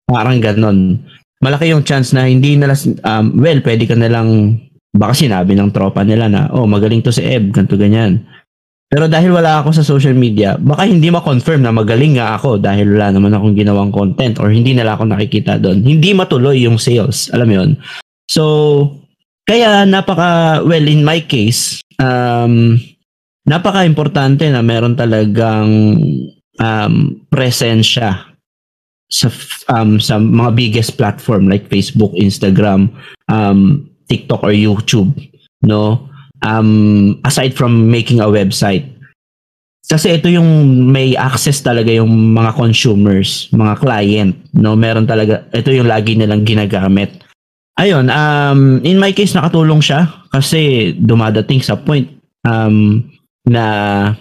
Parang ganon. Malaki yung chance na hindi nila, um, well, pwede ka nilang, baka sinabi ng tropa nila na, oh, magaling to si Eb, ganto ganyan. Pero dahil wala ako sa social media, baka hindi ma-confirm na magaling nga ako dahil wala naman akong ginawang content or hindi nila ako nakikita doon. Hindi matuloy yung sales. Alam mo yun? So, kaya napaka, well, in my case, um, napaka-importante na meron talagang um, presensya sa um, sa mga biggest platform like Facebook, Instagram, um, TikTok or YouTube, no? Um, aside from making a website. Kasi ito yung may access talaga yung mga consumers, mga client, no? Meron talaga ito yung lagi nilang ginagamit. Ayun, um, in my case nakatulong siya kasi dumadating sa point um, na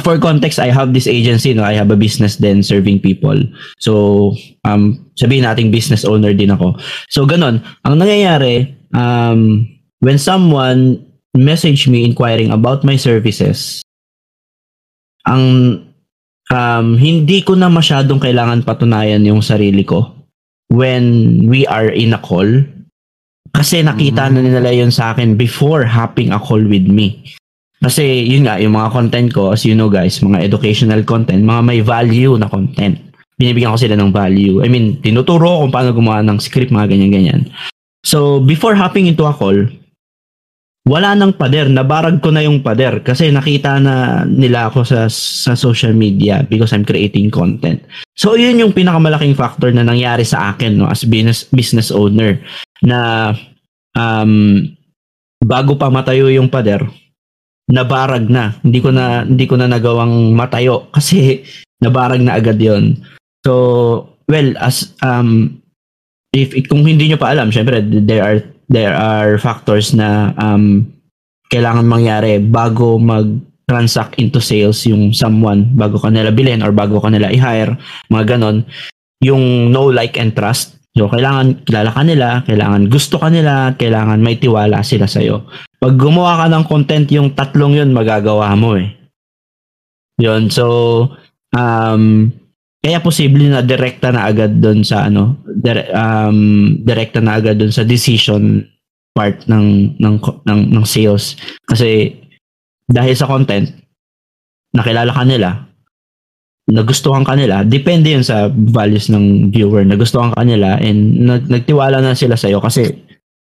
for context, I have this agency, no? I have a business then serving people. So, um, sabihin nating business owner din ako. So, ganun. Ang nangyayari, um, when someone message me inquiring about my services, ang um, hindi ko na masyadong kailangan patunayan yung sarili ko when we are in a call. Kasi nakita na nila yun sa akin before hopping a call with me. Kasi yun nga, yung mga content ko, as you know guys, mga educational content, mga may value na content. Binibigyan ko sila ng value. I mean, tinuturo ko kung paano gumawa ng script, mga ganyan-ganyan. So, before hopping into a call, wala nang pader. Nabarag ko na yung pader kasi nakita na nila ako sa, sa social media because I'm creating content. So, yun yung pinakamalaking factor na nangyari sa akin no, as business, business owner na um, bago pa matayo yung pader, nabarag na. Hindi ko na hindi ko na nagawang matayo <laughs> kasi nabarag na agad 'yon. So, well, as um if kung hindi nyo pa alam, syempre there are there are factors na um kailangan mangyari bago mag transact into sales yung someone bago ka nila bilhin or bago ka nila i-hire, mga ganon. Yung know, like, and trust. So, kailangan kilala ka nila, kailangan gusto ka nila, kailangan may tiwala sila sa'yo. Pag gumawa ka ng content, yung tatlong yun magagawa mo eh. Yun, so, um, kaya posible na direkta na agad doon sa ano, dire, um, direkta na agad doon sa decision part ng ng ng, ng sales. Kasi dahil sa content nakilala ka nila nagustuhan ka nila depende yun sa values ng viewer nagustuhan ka nila and nag, nagtiwala na sila sa iyo kasi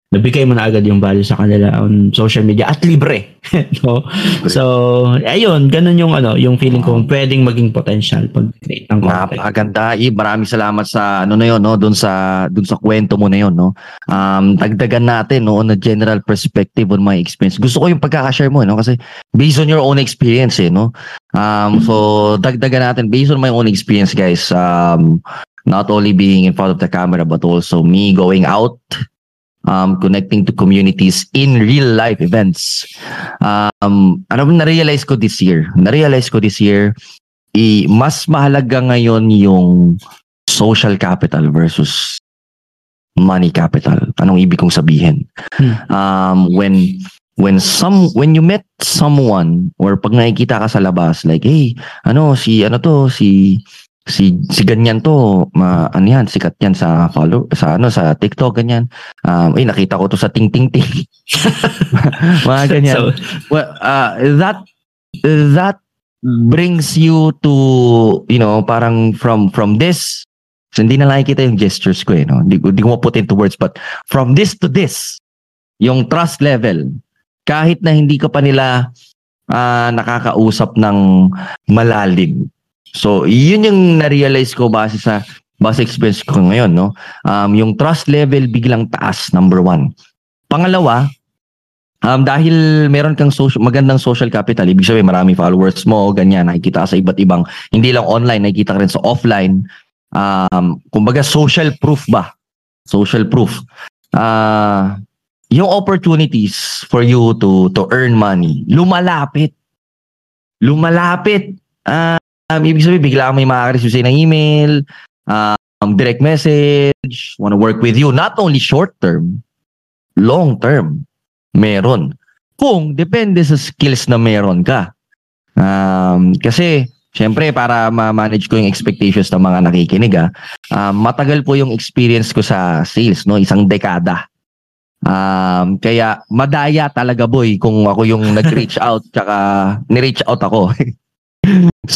nabigay mo na agad yung value sa kanila on social media at libre. <laughs> no? So, ayun, ganun yung ano, yung feeling ko pwedeng maging potential pag create ng content. Napakaganda. Eh, maraming salamat sa ano na yon no, doon sa doon sa kwento mo na yon no. Um dagdagan natin no on a general perspective on my experience. Gusto ko yung pagkaka-share mo no kasi based on your own experience eh no. Um so dagdagan natin based on my own experience guys. Um not only being in front of the camera but also me going out um, connecting to communities in real life events. Um, ano na-realize ko this year? Na-realize ko this year, i, mas mahalaga ngayon yung social capital versus money capital. Anong ibig kong sabihin? Hmm. Um, when when some when you met someone or pag nakikita ka sa labas like hey ano si ano to si si si ganyan to ma, ano yan sikat yan sa follow sa ano sa TikTok ganyan. Um ay nakita ko to sa ting ting ting. <laughs> Mga ganyan. So, well, uh, that that brings you to you know parang from from this so hindi na lang kita yung gestures ko eh no? Hindi, hindi ko put into words but from this to this yung trust level kahit na hindi ka pa nila ah, nakakausap ng malalim so yun yung na-realize ko base sa base experience ko ngayon no um, yung trust level biglang taas number one pangalawa Um, dahil meron kang social, magandang social capital, ibig sabihin marami followers mo, ganyan, nakikita sa iba't ibang, hindi lang online, nakikita ka rin sa offline. Um, kumbaga social proof ba? Social proof. Uh, yung opportunities for you to to earn money, lumalapit. Lumalapit. Uh, um, ibig sabihin, bigla kang may makaka-receive sa'yo ng email, um, direct message, want to work with you, not only short term, long term meron. Kung depende sa skills na meron ka. Um, kasi, syempre, para ma-manage ko yung expectations ng mga nakikinig, ah, um, matagal po yung experience ko sa sales, no? Isang dekada. Um, kaya, madaya talaga, boy, kung ako yung nag-reach <laughs> out, tsaka ni-reach out ako. <laughs>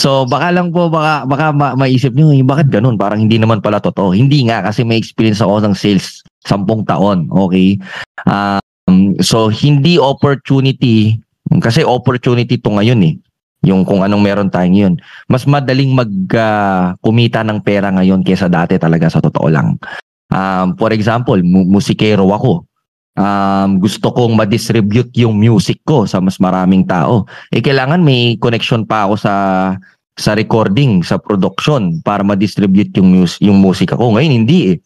so, baka lang po, baka, baka ma- maisip nyo, "Eh, bakit ganun? Parang hindi naman pala totoo. Hindi nga, kasi may experience ako ng sales sampung taon, okay? Um, so hindi opportunity kasi opportunity to ngayon eh. Yung kung anong meron tayo ngayon. Mas madaling mag ah, kumita ng pera ngayon kaysa dati talaga sa totoo lang. Um, for example, mu- musikero ako. Um, gusto kong ma-distribute yung music ko sa mas maraming tao. Eh kailangan may connection pa ako sa sa recording, sa production para ma-distribute yung mus yung musika ko. Ngayon hindi eh.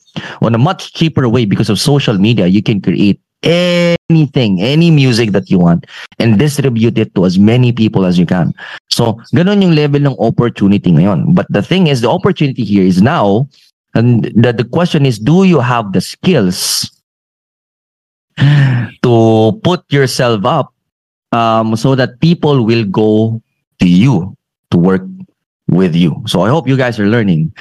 On a much cheaper way because of social media, you can create anything, any music that you want and distribute it to as many people as you can. So, ganun yung level ng opportunity ngayon. But the thing is, the opportunity here is now, and the, the question is, do you have the skills to put yourself up um, so that people will go to you to work with you. So I hope you guys are learning.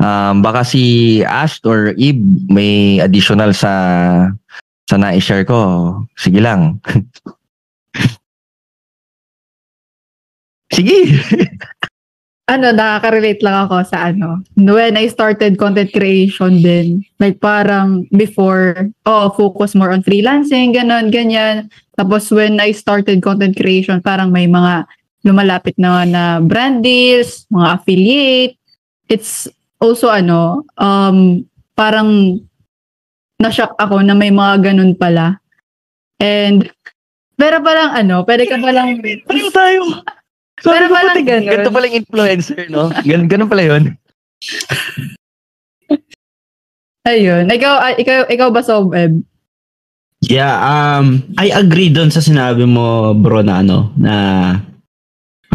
Um, baka si Ash or Ib may additional sa sa na-share ko. Sige lang. <laughs> Sige. <laughs> ano, nakaka-relate lang ako sa ano. When I started content creation din, like parang before, oh, focus more on freelancing, ganon, ganyan. Tapos when I started content creation, parang may mga lumalapit na na brand deals, mga affiliate. It's also ano, um, parang na-shock ako na may mga ganun pala. And, pero palang ano, pwede ka palang, Pareho tayo. Pero ko parang puti, ganun. Ganito pala yung influencer, no? <laughs> Gan ganun pala yun. ayun, ikaw, ah, ikaw, ikaw ba Eb? Yeah, um, I agree doon sa sinabi mo, bro, na ano, na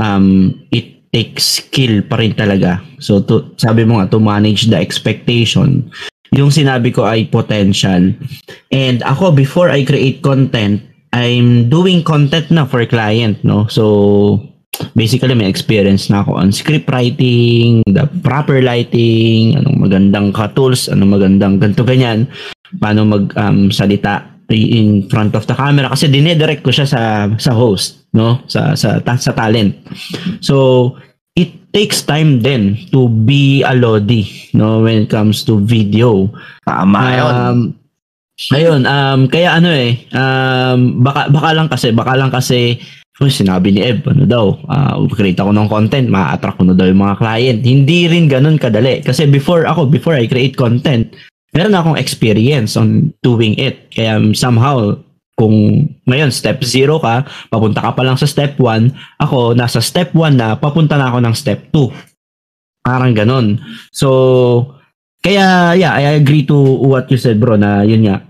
um, it takes skill pa rin talaga. So, to, sabi mo nga, to manage the expectation. Yung sinabi ko ay potential. And ako, before I create content, I'm doing content na for client, no? So, basically may experience na ako on script writing, the proper lighting, anong magandang ka-tools, anong magandang ganto ganyan, paano mag um, salita in front of the camera. Kasi dinedirect ko siya sa sa host no? Sa sa ta- sa talent. So it takes time then to be a lodi no? When it comes to video. Tama yun. um, Ayun, um, kaya ano eh, um, baka, baka lang kasi, baka lang kasi, oh, sinabi ni Eb, ano daw, uh, create ako ng content, ma-attract ko na daw yung mga client. Hindi rin ganun kadali. Kasi before ako, before I create content, meron akong experience on doing it. Kaya somehow, kung ngayon step 0 ka, papunta ka pa lang sa step 1, ako nasa step 1 na, papunta na ako ng step 2. Parang ganun. So, kaya, yeah, I agree to what you said, bro, na yun nga,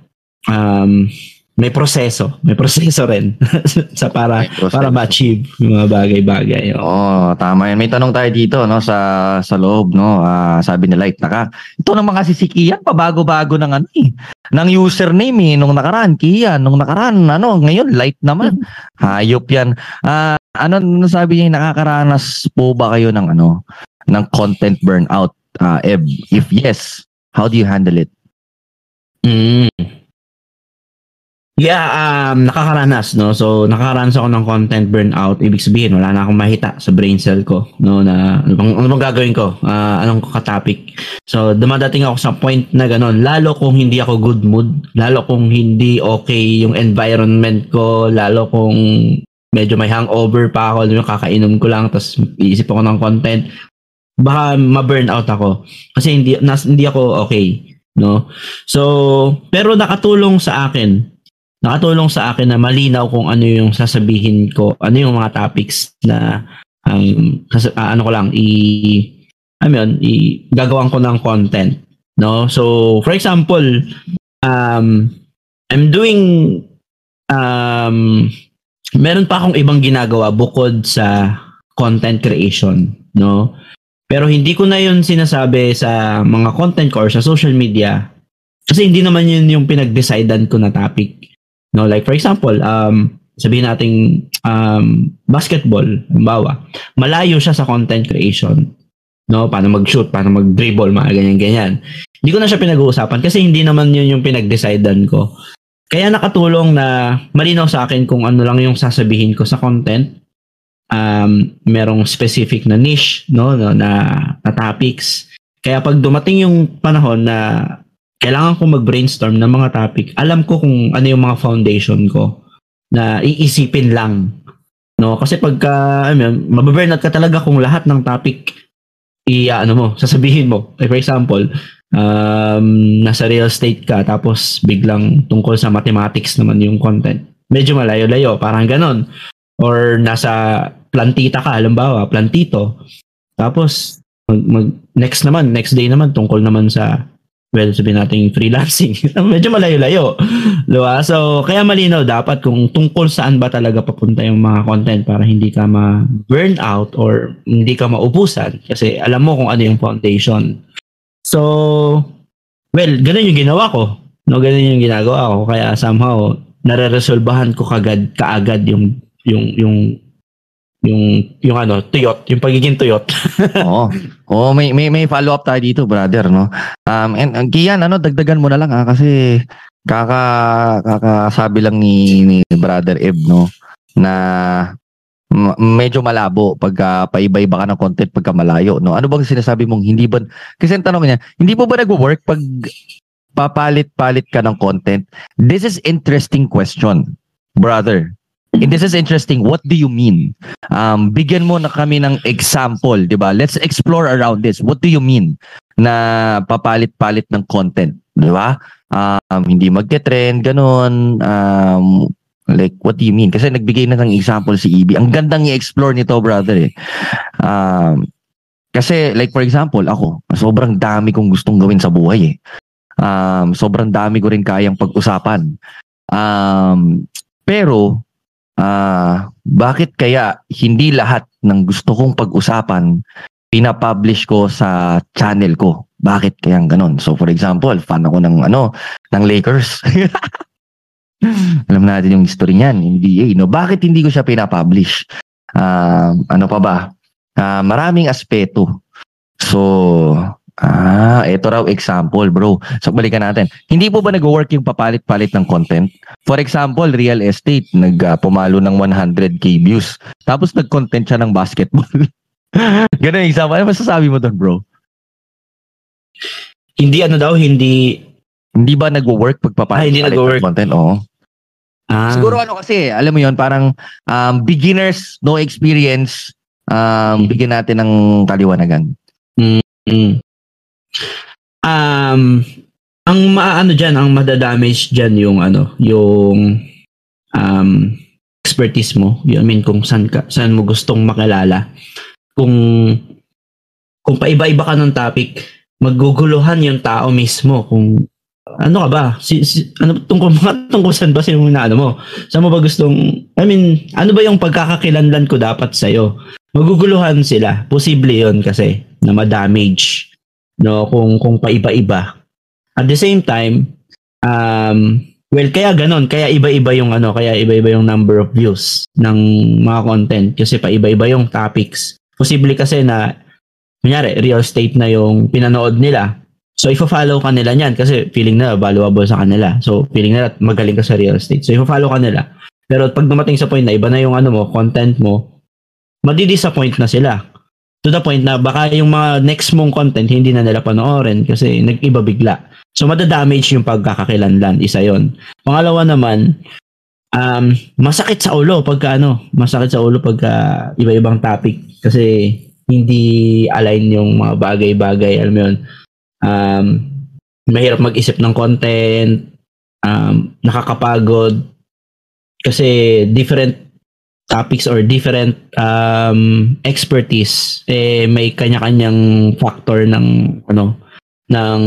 um, may proseso. May proseso rin <laughs> sa para para ma-achieve yung mga bagay-bagay. Oo, oh, tama yan. May tanong tayo dito no sa sa loob no. Uh, sabi ni Light naka. Ito naman kasi si Kian pabago-bago ng ano eh. Ng username eh nung nakaraan Kian, nung nakaraan ano, ngayon Light naman. <laughs> Hayop yan. Uh, ano, sabi niya nakakaranas po ba kayo ng ano ng content burnout? uh, Eb? If yes, how do you handle it? Mm. Yeah, um, nakakaranas, no? So, nakakaranas ako ng content burnout. Ibig sabihin, wala na akong mahita sa brain cell ko, no? Na, ano bang, ano bang gagawin ko? Uh, anong kakatopic? So, dumadating ako sa point na gano'n. Lalo kung hindi ako good mood, lalo kung hindi okay yung environment ko, lalo kung medyo may hangover pa ako, yung kakainom ko lang, tapos iisip ako ng content, baka ma-burnout ako kasi hindi nas, hindi ako okay no so pero nakatulong sa akin nakatulong sa akin na malinaw kung ano yung sasabihin ko ano yung mga topics na um, kas, uh, ano ko lang i I mean, i gagawan ko ng content no so for example um I'm doing um meron pa akong ibang ginagawa bukod sa content creation no pero hindi ko na yun sinasabi sa mga content ko or sa social media kasi hindi naman yun yung pinag-decidean ko na topic. No, like for example, um, sabihin nating um, basketball, halimbawa, malayo siya sa content creation. No, paano mag-shoot, paano mag-dribble, mga ganyan-ganyan. Hindi ko na siya pinag-uusapan kasi hindi naman yun yung pinag-decidean ko. Kaya nakatulong na malinaw sa akin kung ano lang yung sasabihin ko sa content um, merong specific na niche no, no na, na topics. Kaya pag dumating yung panahon na kailangan ko mag-brainstorm ng mga topic, alam ko kung ano yung mga foundation ko na iisipin lang. No, kasi pagka I mean, mababurnout ka talaga kung lahat ng topic i ano mo, sasabihin mo. Like for example, um, nasa real estate ka tapos biglang tungkol sa mathematics naman yung content. Medyo malayo-layo, parang ganon or nasa plantita ka, halimbawa, plantito. Tapos, mag, mag, next naman, next day naman, tungkol naman sa, well, sabihin natin freelancing. <laughs> Medyo malayo-layo. Diba? So, kaya malinaw dapat kung tungkol saan ba talaga papunta yung mga content para hindi ka ma-burn out or hindi ka maubusan. Kasi alam mo kung ano yung foundation. So, well, ganun yung ginawa ko. No, ganun yung ginagawa ko. Kaya somehow, nare-resolbahan ko kagad, kaagad yung yung yung yung yung ano, tuyot, yung pagiging tuyot. <laughs> Oo. Oh, may may may follow-up tayo dito, brother, no. Um and uh, Kian, ano, dagdagan mo na lang ha kasi kaka kakasabi lang ni ni brother Eb, no, na m- medyo malabo pag uh, paiba-iba ka ng content pagka malayo, no. Ano bang sinasabi mong hindi ba kasi ang tanong niya, hindi po ba nagwo-work pag papalit-palit ka ng content? This is interesting question, brother. And this is interesting. What do you mean? Um, bigyan mo na kami ng example, di ba? Let's explore around this. What do you mean na papalit-palit ng content? Di ba? Um, hindi magte-trend, ganun. Um, like, what do you mean? Kasi nagbigay na ng example si EB. Ang gandang i-explore nito, brother. Eh. Um, kasi, like for example, ako, sobrang dami kong gustong gawin sa buhay eh. Um, sobrang dami ko rin kayang pag-usapan. Um, pero, uh, bakit kaya hindi lahat ng gusto kong pag-usapan pinapublish ko sa channel ko? Bakit kaya ganon? So for example, fan ako ng ano, ng Lakers. <laughs> Alam natin yung history niyan, NBA, no? Bakit hindi ko siya pinapublish? Uh, ano pa ba? Uh, maraming aspeto. So, Ah, ito raw example, bro. So balikan natin. Hindi po ba nag-work yung papalit-palit ng content? For example, real estate, nag uh, pumalo ng 100k views. Tapos nag-content siya ng basketball. <laughs> Ganun example. Ano masasabi mo doon, bro? Hindi ano daw, hindi Hindi ba nagwo-work pagpapalit Ah, hindi ng content? Oo. Ah, Siguro ano kasi, alam mo yon parang um, beginners, no experience, um, bigyan natin ng kaliwanagan. Mm. Um, ang maano diyan, ang madadamage diyan yung ano, yung um expertise mo. I mean kung saan ka, saan mo gustong makilala. Kung kung paiba-iba ka ng topic, maguguluhan yung tao mismo kung ano ka ba? Si, si, ano tungkol <laughs> mga tungkol saan ba sino na ano mo? Saan mo ba gustong I mean, ano ba yung pagkakakilanlan ko dapat sa maguguluhan sila. Posible 'yon kasi na ma-damage no kung kung paiba-iba. At the same time, um well kaya ganon, kaya iba-iba yung ano, kaya iba-iba yung number of views ng mga content kasi paiba-iba yung topics. Posible kasi na kunyari real estate na yung pinanood nila. So ifo-follow ka nila niyan kasi feeling nila valuable sa kanila. So feeling nila magaling ka sa real estate. So ifo-follow ka nila. Pero pag dumating sa point na iba na yung ano mo, content mo, madi-disappoint na sila. To the point na baka yung mga next mong content hindi na nila panoorin kasi nag-iba bigla. So madadamage yung pagkakakilanlan, isa yon. Pangalawa naman, um, masakit sa ulo pagka ano, masakit sa ulo pagka iba-ibang topic kasi hindi align yung mga bagay-bagay, alam mo yun. Um, mahirap mag-isip ng content, um, nakakapagod kasi different topics or different um, expertise eh may kanya-kanyang factor ng ano ng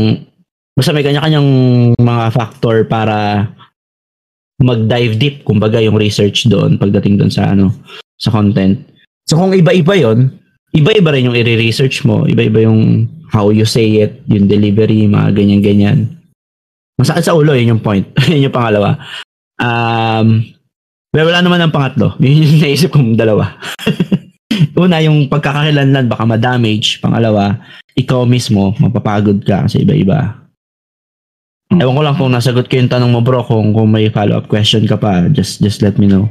basta may kanya-kanyang mga factor para mag-dive deep kumbaga yung research doon pagdating doon sa ano sa content. So kung iba-iba 'yon, iba-iba rin yung i-research mo, iba-iba yung how you say it, yung delivery, mga ganyan-ganyan. Masakit sa ulo, yun yung point. <laughs> yun yung pangalawa. Um, well, wala naman ang pangatlo. <laughs> Yun yung naisip kong dalawa. <laughs> Una, yung pagkakakilanlan, baka ma-damage. Pangalawa, ikaw mismo, mapapagod ka kasi iba-iba. Ewan ko lang kung nasagot ko yung tanong mo bro, kung, kung may follow-up question ka pa, just just let me know.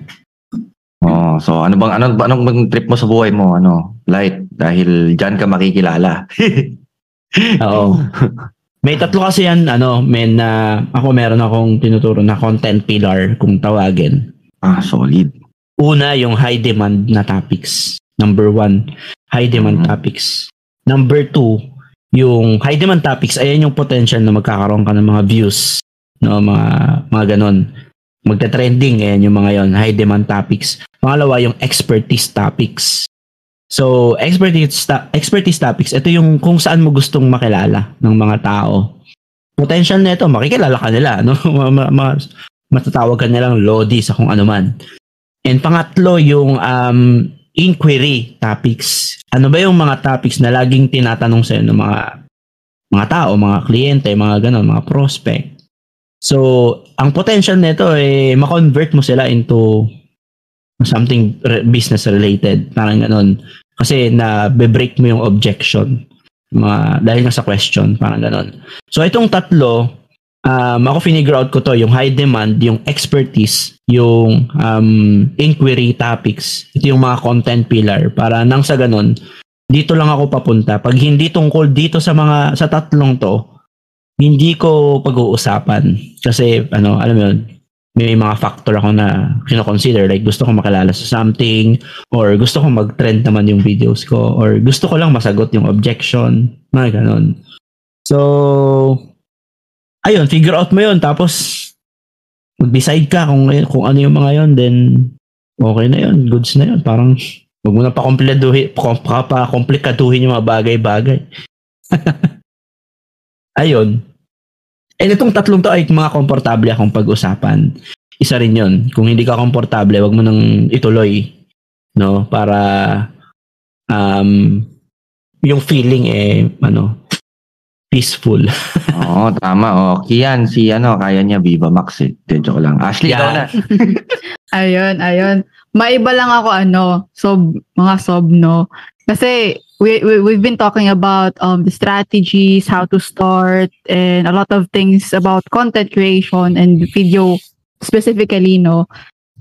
Oh, so ano bang ano anong bang trip mo sa buhay mo? Ano? Light dahil diyan ka makikilala. <laughs> Oo. May tatlo kasi yan, ano, men na ako meron akong tinuturo na content pillar kung tawagin. Ah, solid. Una, yung high demand na topics. Number one, high demand Mhm. topics. Number two, yung high demand topics, ayan yung potential na magkakaroon ka ng mga views. No, mga, mga ganon. Magta-trending, ayan yung mga yon high demand topics. Pangalawa, yung expertise topics. So, expertise, ta- expertise topics, ito yung kung saan mo gustong makilala ng mga tao. Potential na ito, makikilala ka nila. No? <laughs> Ma- ma- ma- matatawag ka nilang lodi sa kung ano man. And pangatlo, yung um, inquiry topics. Ano ba yung mga topics na laging tinatanong sa'yo ng mga mga tao, mga kliyente, mga ganon, mga prospect. So, ang potential nito eh ma-convert mo sila into something business related, parang ganon. Kasi na break mo yung objection mga dahil nga sa question, parang ganon. So, itong tatlo, um, ako finigure out ko to, yung high demand, yung expertise, yung um, inquiry topics, ito yung mga content pillar. Para nang sa ganon, dito lang ako papunta. Pag hindi tungkol dito sa mga sa tatlong to, hindi ko pag-uusapan. Kasi ano, alam mo yun, may mga factor ako na kino-consider. Like gusto ko makilala sa something or gusto ko mag-trend naman yung videos ko or gusto ko lang masagot yung objection, mga ganon. So, ayun, figure out mo yun tapos mag-decide ka kung, kung ano yung mga yun then okay na yun, goods na yun. Parang Huwag mo na pa komplikaduhin, pa, pa komplikaduhin yung mga bagay-bagay. <laughs> Ayun. And itong tatlong to ay mga komportable akong pag-usapan. Isa rin yun. Kung hindi ka komportable, wag mo nang ituloy. No? Para um, yung feeling eh, ano, peaceful. <laughs> Oo, tama. Oh, Kian, si ano, kaya niya Viva Max eh. De, joke lang. Ashley, Yeah. ikaw na. <laughs> Ayun, ayun. Maiba lang ako ano, sob, mga sob, no? Kasi we, we, we've been talking about um, the strategies, how to start, and a lot of things about content creation and video specifically, no?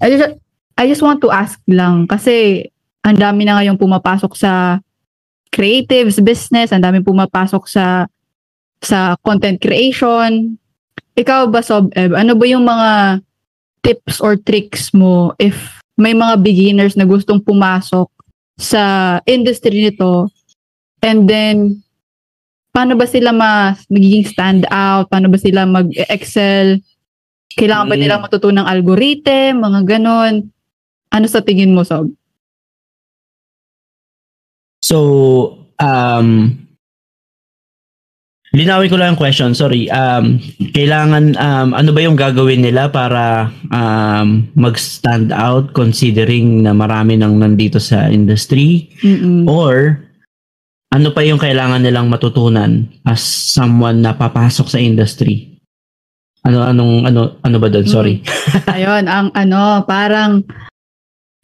I just, I just want to ask lang, kasi ang dami na ngayong pumapasok sa creatives business, ang dami pumapasok sa sa content creation, ikaw ba, Sob Eb, ano ba yung mga tips or tricks mo if may mga beginners na gustong pumasok sa industry nito and then paano ba sila mas magiging stand out? Paano ba sila mag-excel? Kailangan ba Mm. nilang matutunang algorithm, mga ganon? Ano sa tingin mo, Sob? So, um, linawin ko lang yung question, sorry. Um, kailangan, um, ano ba yung gagawin nila para um, mag-stand out considering na marami nang nandito sa industry? Mm-mm. Or, ano pa yung kailangan nilang matutunan as someone na papasok sa industry? Ano anong ano ano ba doon? Sorry. <laughs> Ayun, ang ano, parang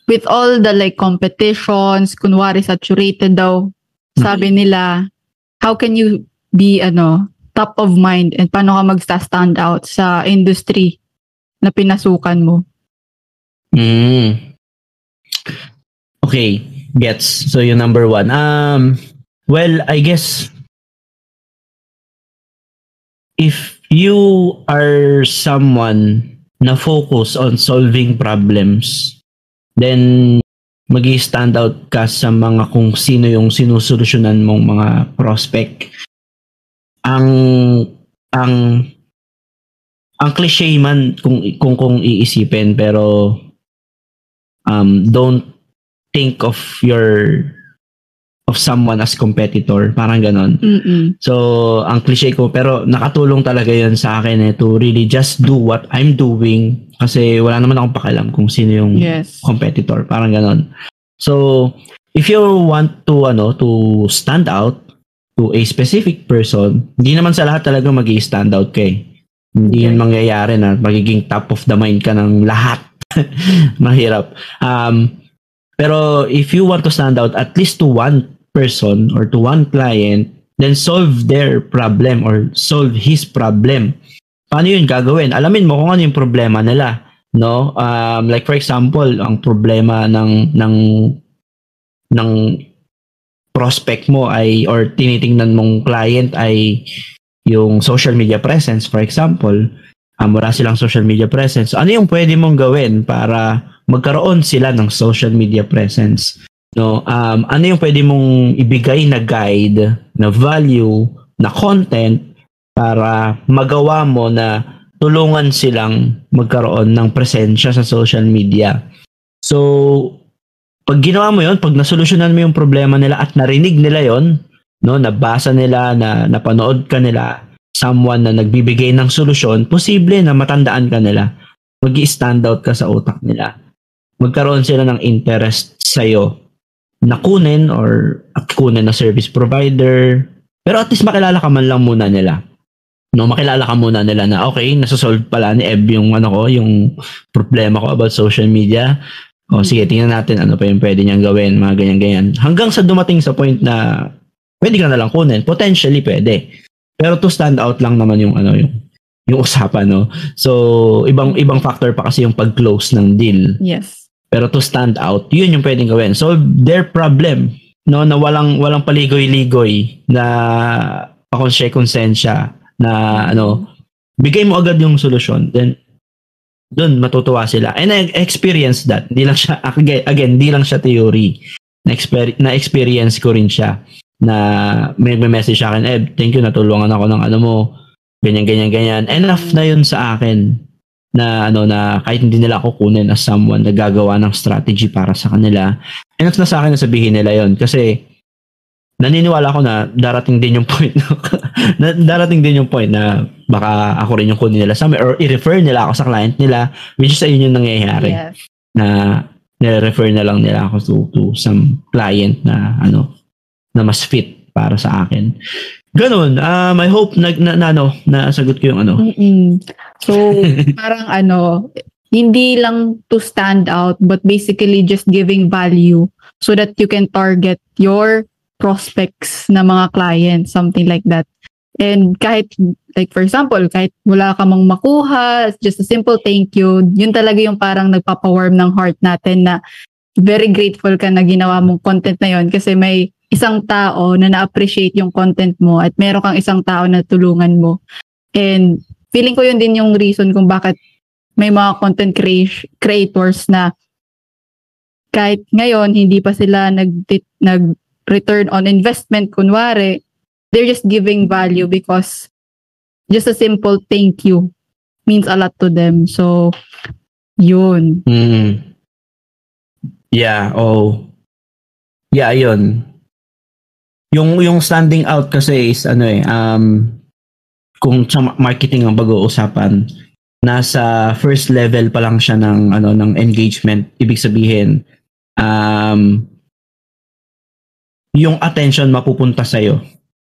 with all the like competitions, kunwari saturated daw, sabi nila, how can you be ano, top of mind and paano ka magsta-stand out sa industry na pinasukan mo? Mm. Okay, gets. So yung number one. Um, well, I guess if you are someone na focus on solving problems, then mag stand out ka sa mga kung sino yung sinusolusyonan mong mga prospect. Ang ang ang cliche man kung kung kung iisipin pero um don't think of your of someone as competitor. Parang ganon. Mm-mm. so ang cliche ko pero nakatulong talaga yon sa akin eh to really just do what I'm doing. Kasi wala naman akong pakialam kung sino yung Yes. competitor. Parang ganon. So if you want to ano to stand out to a specific person hindi naman sa lahat talaga mag stand out kay hindi Okay. yun mangyayari na magiging top of the mind ka ng lahat. <laughs> Mahirap. Um pero if you want to stand out at least to one person or to one client then solve their problem or solve his problem. Paano yun gagawin? Alamin mo kung ano yung problema nila no? Um like for example ang problema ng ng ng prospect mo ay or tinitingnan mong client ay yung social media presence for example um, wala silang social media presence. Ano yung pwede mong gawin para magkaroon sila ng social media presence? No um ano yung pwede mong ibigay na guide na value na content para magawa mo na tulungan silang magkaroon ng presensya sa social media? So pag ginawa mo yon pag nasolusyonan mo yung problema nila at narinig nila yon no nabasa nila na napanood ka nila someone na nagbibigay ng solusyon posible na matandaan ka nila mag stand out ka sa utak nila. Magkaroon sila ng interest sa'yo na kunin or kunin na service provider. Pero at least makilala ka man lang muna nila. No makilala ka muna nila na okay nasosolve pala ni Eb yung ano ko yung problema ko about social media o sige tingnan natin ano pa yung pwede niyang gawin mga ganyan ganyan hanggang sa dumating sa point na pwede ka na lang kunin potentially pwede pero to stand out lang naman yung ano yung yung usapan no so ibang ibang factor pa kasi yung pag-close ng deal Yes. pero to stand out, yun yung pwedeng gawin. Solve their problem. No, na walang walang paligoy-ligoy na pakonsensya na ano, bigay mo agad yung solusyon. Then doon matutuwa sila. And I experienced that. Hindi lang siya again, again hindi lang siya theory. Na, exper- na experience ko rin siya na may, message sa akin, Eb, thank you, natulungan ako ng ano mo, ganyan, ganyan, ganyan. Enough na yun sa akin na ano na kahit hindi nila ako kunin as someone na gagawa ng strategy para sa kanila enough na sa akin na sabihin nila yon kasi naniniwala ako na darating din yung point <laughs> na darating din yung point na baka ako rin yung kunin nila sa or i-refer nila ako sa client nila which is ayun yung nangyayari Yes. na nire-refer na lang nila ako to, to some client na ano na mas fit para sa akin ganun um, I hope na, na, na ano nasagot ko yung ano Mm-mm. So, <laughs> parang ano, hindi lang to stand out, but basically just giving value so that you can target your prospects na mga clients, something like that. And kahit, like for example, kahit wala ka mang makuha, just a simple thank you, yun talaga yung parang nagpapawarm ng heart natin na very grateful ka na ginawa mong content na yun kasi may isang tao na na-appreciate yung content mo at meron kang isang tao na tulungan mo. And feeling ko yun din yung reason kung bakit may mga content crea- creators na kahit ngayon hindi pa sila nag nag return on investment kunwari they're just giving value because just a simple thank you means a lot to them so yun Mm. Yeah, oh. Yeah, yun. Yung yung standing out kasi is ano eh, um kung sa ma- marketing ang pag-uusapan, nasa first level pa lang siya ng ano ng engagement. Ibig sabihin, um yung attention mapupunta sa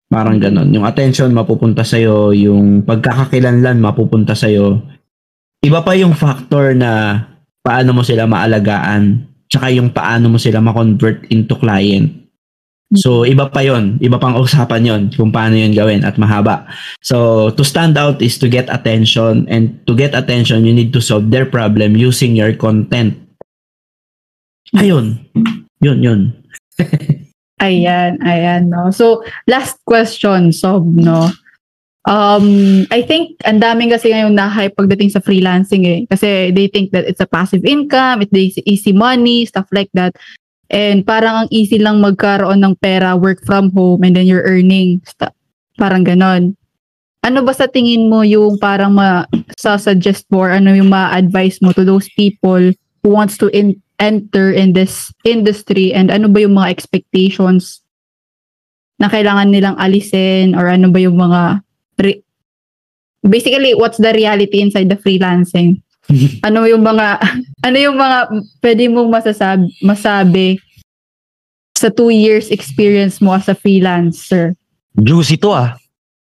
Parang ganon. Yung attention mapupunta sa yung pagkakakilanlan mapupunta sa Iba pa yung factor na paano mo sila maalagaan tsaka yung paano mo sila ma-convert into client. So, iba pa yon Iba pang <laughs> usapan yon kung paano yon gawin at mahaba. So, to stand out is to get attention and to get attention, you need to solve their problem using your content. Ayun. Yun, yun. <laughs> Ayan, ayan, no. So, last question, Sob, no. Um, I think ang daming kasi ngayon na-hype pagdating sa freelancing eh. Kasi they think that it's a passive income, it's easy money, stuff like that. And parang ang easy lang magkaroon ng pera, work from home, and then you're earning. St- parang ganon. Ano ba sa tingin mo yung parang ma-suggest mo or ano yung ma-advise mo to those people who wants to in- enter in this industry and ano ba yung mga expectations na kailangan nilang alisin or ano ba yung mga re- basically what's the reality inside the freelancing <laughs> ano yung mga ano yung mga pwede mong masasabi masabi sa two years experience mo as a freelancer Juicy to ah.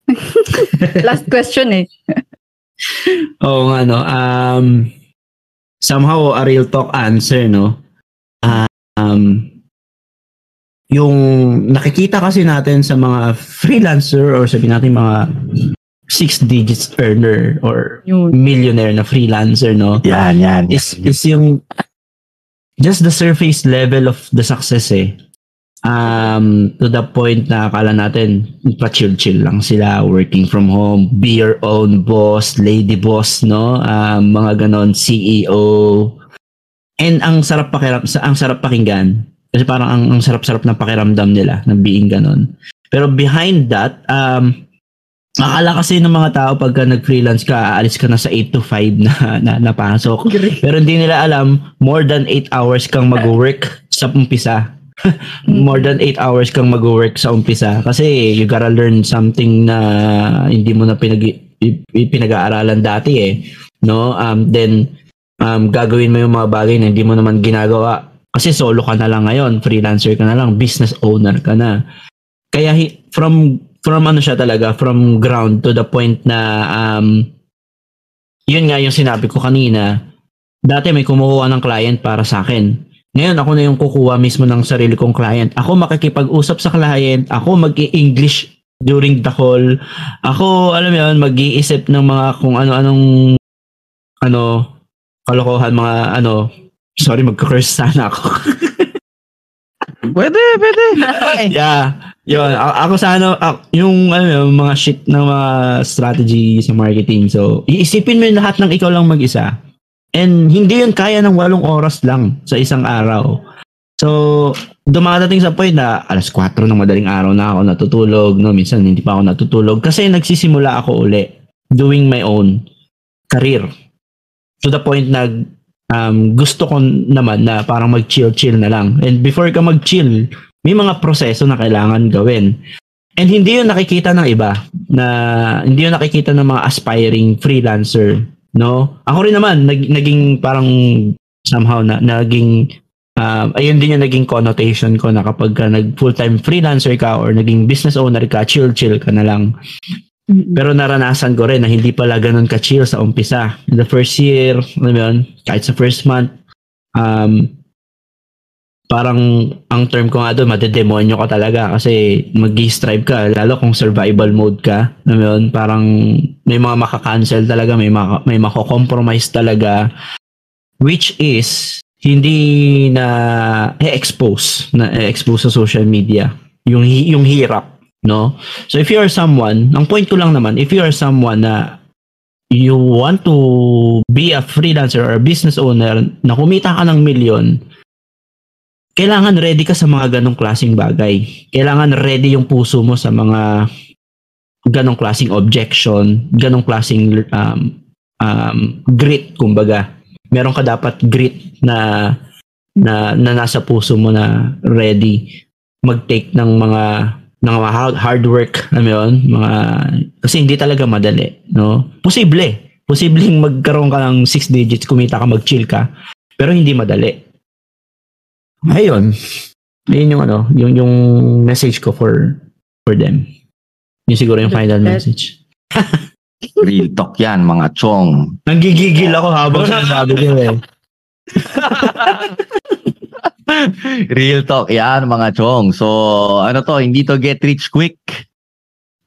<laughs> last question eh <laughs> Oo nga, no. Um, somehow, a real talk answer, no? Um, yung nakikita kasi natin sa mga freelancer or sabi natin mga six digits earner or millionaire na freelancer, no? Yan, yan. is is yung just the surface level of the success eh. Um, to the point na akala natin pa-chill-chill lang sila, working from home, be your own boss, lady boss, no? Um, mga ganon, CEO. And ang sarap pakiram, sa- ang sarap pakinggan. Kasi parang ang, ang sarap-sarap ng pakiramdam nila ng being ganon. Pero behind that, um, akala kasi ng mga tao pagka nag-freelance ka, aalis ka na sa 8 to 5 na, na napasok. Pero hindi nila alam, more than 8 hours kang mag-work sa umpisa. <laughs> more than 8 hours kang mag-work sa umpisa. Kasi you gotta learn something na hindi mo na pinag pinag-aaralan dati eh. No? Um, then, um, gagawin mo yung mga bagay na hindi mo naman ginagawa. Kasi solo ka na lang ngayon, freelancer ka na lang, business owner ka na. Kaya from from ano siya talaga, from ground to the point na um, yun nga yung sinabi ko kanina, dati may kumukuha ng client para sa akin. Ngayon, ako na yung kukuha mismo ng sarili kong client. Ako makikipag-usap sa client, ako mag-i-English during the call. Ako, alam mo yun, mag-iisip ng mga kung ano-anong ano, kalokohan, mga ano, sorry, magka-curse sana ako. <laughs> Pwede, pwede. <laughs> yeah. Yun, a- ako sa ano, a- yung ano, yung mga shit ng mga strategy sa marketing. So, iisipin mo yung lahat ng ikaw lang mag-isa. And hindi yun kaya ng walong oras lang sa isang araw. So, dumadating sa point na alas 4 ng madaling araw na ako natutulog. No? Minsan hindi pa ako natutulog kasi nagsisimula ako uli doing my own career. To the point na um, gusto ko naman na parang mag-chill-chill na lang. And before ka mag-chill, may mga proseso na kailangan gawin. And hindi yun nakikita ng iba na hindi yun nakikita ng mga aspiring freelancer, no? Ako rin naman nag, naging parang somehow na naging um, ayun din yung naging connotation ko na kapag ka nag full-time freelancer ka or naging business owner ka, chill-chill ka na lang. Pero naranasan ko rin na hindi pala ganun ka-chill sa umpisa. In the first year, alam mo yun, kahit sa first month, um, parang ang term ko nga doon, madedemonyo ka talaga kasi mag strive ka, lalo kung survival mode ka. Mo yun, parang may mga makakancel talaga, may, maka, may mako-compromise talaga, which is hindi na e-expose, na e-expose sa social media. Yung, yung hirap no? So if you are someone, ang point ko lang naman, if you are someone na you want to be a freelancer or a business owner na kumita ka ng milyon, kailangan ready ka sa mga ganong klaseng bagay. Kailangan ready yung puso mo sa mga ganong klaseng objection, ganong klaseng um, um, grit, kumbaga. Meron ka dapat grit na na, na nasa puso mo na ready mag-take ng mga ng mga hard work, alam mo yun, mga, kasi hindi talaga madali, no? Posible, posibleng magkaroon ka ng 6 digits, kumita ka, mag-chill ka, pero hindi madali. Ayun, ayun yung ano, yung, yung message ko for for them. Yung siguro yung final message. <laughs> Real talk yan, mga chong. Nanggigigil ako habang sinasabi niyo eh. <laughs> Real talk yan mga chong. So ano to, hindi to get rich quick.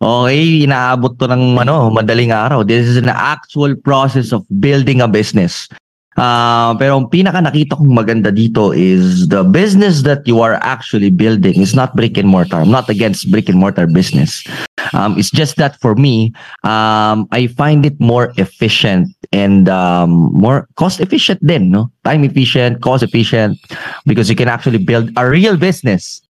Okay, inaabot to ng ano, madaling araw. This is an actual process of building a business. Uh, pero ang pinaka nakita kong maganda dito is the business that you are actually building is not brick and mortar. I'm not against brick and mortar business. Um, it's just that for me, um, I find it more efficient and um, more cost efficient then, no? Time efficient, cost efficient, because you can actually build a real business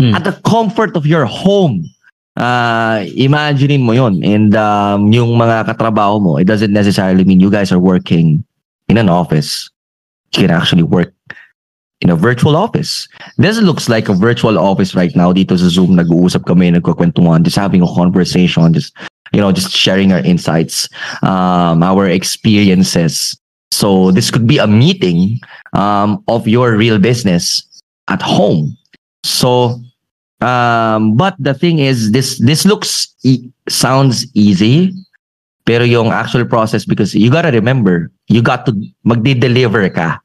Mm. at the comfort of your home. Uh, imaginein mo yon and um, yung mga katrabaho mo, it doesn't necessarily mean you guys are working in an office. You can actually work in a virtual office. This looks like a virtual office right now. Dito sa Zoom, nag-uusap kami, nagkukwentuhan, just having a conversation, just, you know, just sharing our insights, um, our experiences. So this could be a meeting um, of your real business at home. So, um, but the thing is, this this looks e- sounds easy, pero yung actual process because you gotta remember, you got to magde-deliver ka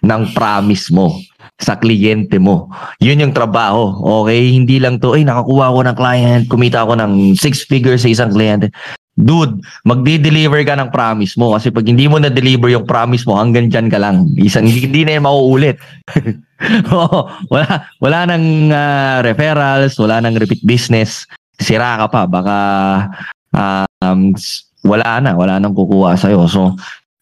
ng promise mo sa kliyente mo. Yun yung trabaho. Okay? Hindi lang to, ay, nakakuha ko ng client, kumita ako ng six figures sa isang kliyente. Dude, magde-deliver ka ng promise mo kasi pag hindi mo na-deliver yung promise mo, hanggang dyan ka lang. Isang, hindi, na yan mauulit. <laughs> Oo, wala, wala nang ah, referrals, wala nang repeat business. Sira ka pa. Baka um, s- wala na, wala nang kukuha sa'yo. So,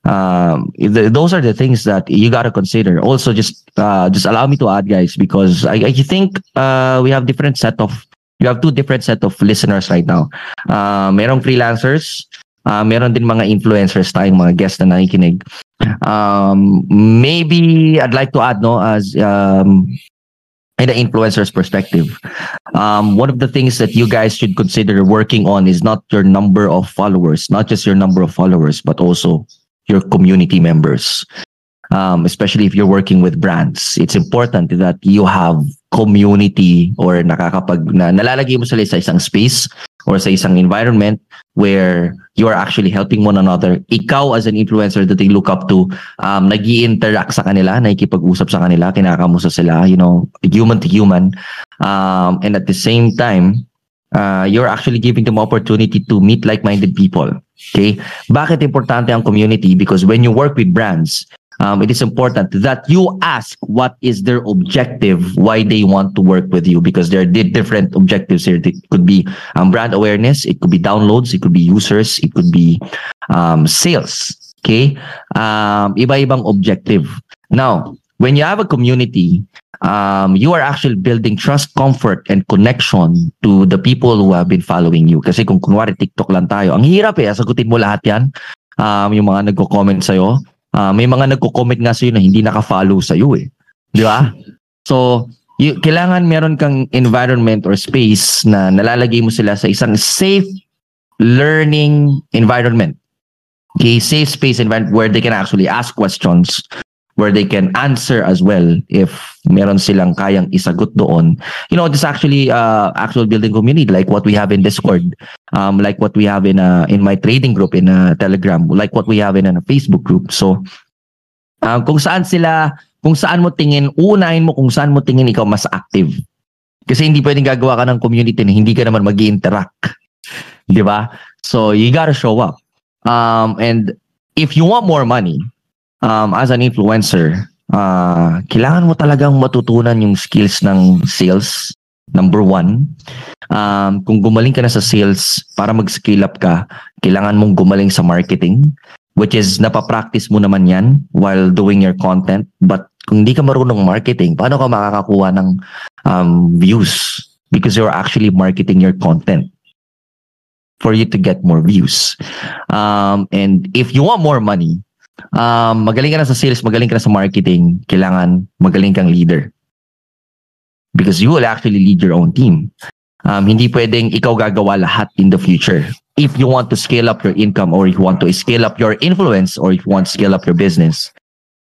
um, th- those are the things that you got to consider. Also, just uh, just allow me to add, guys, because I, I think uh, we have different set of you have two different set of listeners right now. Uh, merong freelancers, uh, meron din mga influencers tayong mga guests na nakikinig. Um, maybe I'd like to add, no, as um, in the influencer's perspective, um, one of the things that you guys should consider working on is not your number of followers, not just your number of followers, but also your community members. Um, especially if you're working with brands, it's important that you have community or nakakapag na nalalagay mo sila sa isang space or sa isang environment where you are actually helping one another. Ikaw as an influencer that they look up to, um, nag interact sa kanila, nakikipag-usap sa kanila, kinakamusta sila, you know, human to human. Um, and at the same time, uh, you're actually giving them opportunity to meet like-minded people. Okay? Bakit importante ang community? Because when you work with brands, um, it is important that you ask what is their objective, why they want to work with you, because there are di- different objectives here. It could be um, brand awareness, it could be downloads, it could be users, it could be um, sales. Okay? Um, iba-ibang objective. Now, when you have a community, um, you are actually building trust, comfort, and connection to the people who have been following you. Kasi kung kunwari TikTok lang tayo, ang hirap eh, sagutin mo lahat yan. Um, yung mga nagko-comment sa'yo. Uh, may mga nagko-comment nga sa'yo na hindi naka-follow sa'yo eh. Di ba? So, y- kailangan meron kang environment or space na nalalagay mo sila sa isang safe learning environment. Okay, safe space environment where they can actually ask questions, where they can answer as well if meron silang kayang isagot doon. You know, this actually uh, actual building community like what we have in Discord, um, like what we have in uh, in my trading group in uh, Telegram, like what we have in a Facebook group. So, um, kung saan sila, kung saan mo tingin, unahin mo kung saan mo tingin ikaw mas active. Kasi hindi pwedeng gagawa ka ng community na hindi ka naman mag interact Di ba? So, you gotta show up. Um, and if you want more money, um, as an influencer, uh, kailangan mo talagang matutunan yung skills ng sales. Number one, um, kung gumaling ka na sa sales para mag-scale up ka, kailangan mong gumaling sa marketing, which is napapractice mo naman yan while doing your content. But kung hindi ka marunong marketing, paano ka makakakuha ng um, views? Because you're actually marketing your content for you to get more views. Um, and if you want more money, um, magaling ka na sa sales, magaling ka na sa marketing, kailangan magaling kang leader. Because you will actually lead your own team. Um, hindi pwedeng ikaw gagawa lahat in the future. If you want to scale up your income or if you want to scale up your influence or if you want to scale up your business,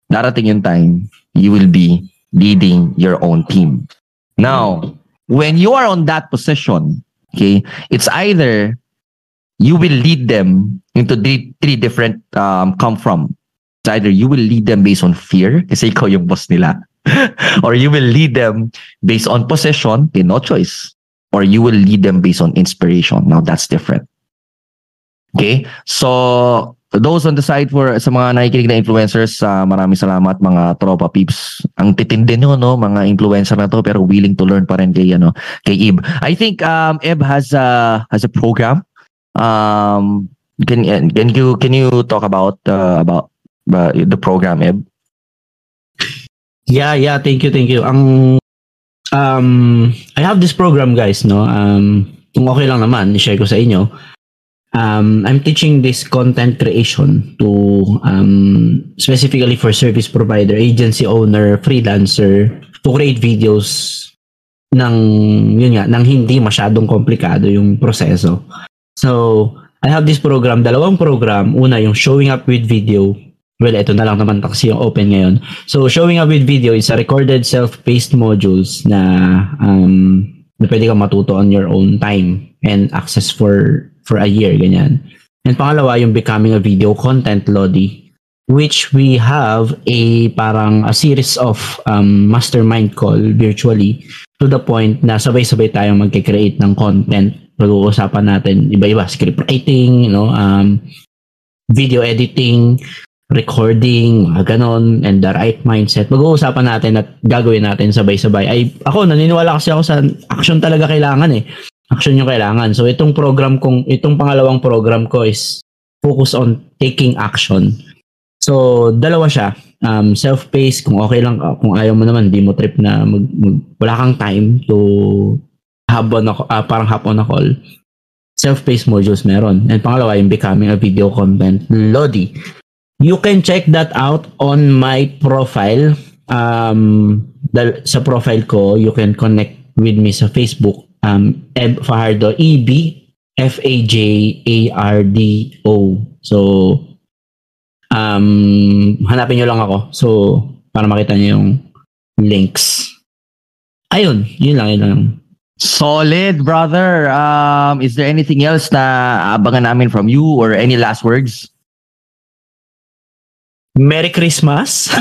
darating yung time, you will be leading your own team. Now, when you are on that position, okay, it's either you will lead them into three, three different um, come from. It's either you will lead them based on fear, kasi ikaw yung boss nila, <laughs> or you will lead them based on possession, okay, no choice, or you will lead them based on inspiration. Now, that's different. Okay? So, those on the side for sa mga nakikinig na influencers, uh, maraming salamat mga tropa peeps. Ang titindi nyo, no, mga influencer na to pero willing to learn pa rin kay ano, kay Ib. I think um Ib has a has a program. Um can can you can you talk about uh, about uh, the program Ib? Yeah, yeah, thank you, thank you. Ang um I have this program guys, no. Um kung okay lang naman, i-share ko sa inyo um, I'm teaching this content creation to um, specifically for service provider, agency owner, freelancer to create videos ng yun nga nang hindi masyadong komplikado yung proseso. So, I have this program, dalawang program. Una, yung showing up with video. Well, ito na lang naman kasi yung open ngayon. So, showing up with video is a recorded self-paced modules na um, na pwede kang matuto on your own time and access for for a year, ganyan. And pangalawa, yung becoming a video content Lodi, which we have a parang a series of um, mastermind call virtually to the point na sabay-sabay tayong magke-create ng content. Pag-uusapan natin iba-iba, script writing, you know, um, video editing, recording, ganon, and the right mindset. Mag-uusapan natin at gagawin natin sabay-sabay. Ay, ako, naniniwala kasi ako sa action talaga kailangan eh action yung kailangan. So itong program kong itong pangalawang program ko is focus on taking action. So dalawa siya. Um, self-paced kung okay lang kung ayaw mo naman di mo trip na mag, mag wala kang time to hop on a, uh, parang hop on a call. Self-paced modules meron. And pangalawa yung becoming a video content Lodi. You can check that out on my profile. Um, dal- sa profile ko, you can connect with me sa Facebook um, Eb Fajardo, E-B, F-A-J-A-R-D-O. So, um, hanapin nyo lang ako. So, para makita nyo yung links. Ayun, yun lang, yun lang. Solid, brother. Um, is there anything else na abangan namin from you or any last words? Merry Christmas. <laughs>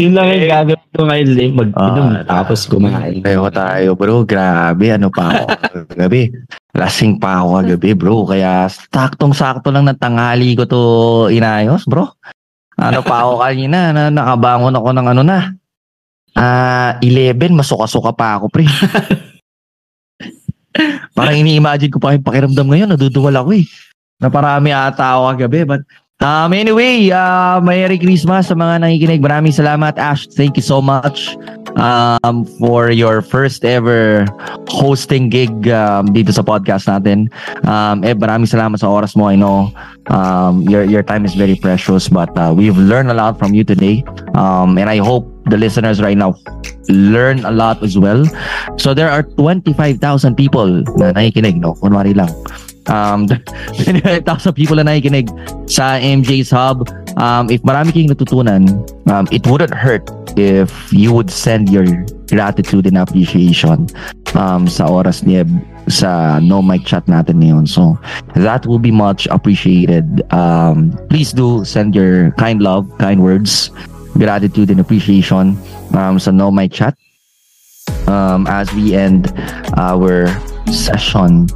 Yun lang yung gagawin ko ngayon, Lim. Mag-inom, uh, tapos kumain. Tayo tayo, bro. Grabe, ano pa ako gabi. Lasing pa ako kagabi, bro. Kaya saktong-sakto lang ng tanghali ko to inayos, bro. Ano pa ako kanina, na, nakabangon ako ng ano na. Ah, uh, 11, masuka-suka pa ako, pre. <laughs> Parang ini-imagine ko pa yung pakiramdam ngayon, naduduwal ako eh. Na parami ata ako kagabi, but Um, anyway, uh, Merry Christmas sa mga nakikinig. Maraming salamat, Ash. Thank you so much um, for your first ever hosting gig um, dito sa podcast natin. Um, eh, maraming salamat sa oras mo. I know um, your, your time is very precious, but uh, we've learned a lot from you today. Um, and I hope the listeners right now learn a lot as well. So there are 25,000 people na nakikinig, no? Kunwari lang um, <laughs> 25,000 people na nakikinig sa MJ's Hub. Um, if marami kayong natutunan, um, it wouldn't hurt if you would send your gratitude and appreciation um, sa oras ni Eb sa no mic chat natin ngayon. So, that will be much appreciated. Um, please do send your kind love, kind words, gratitude and appreciation um, sa no mic chat um, as we end our session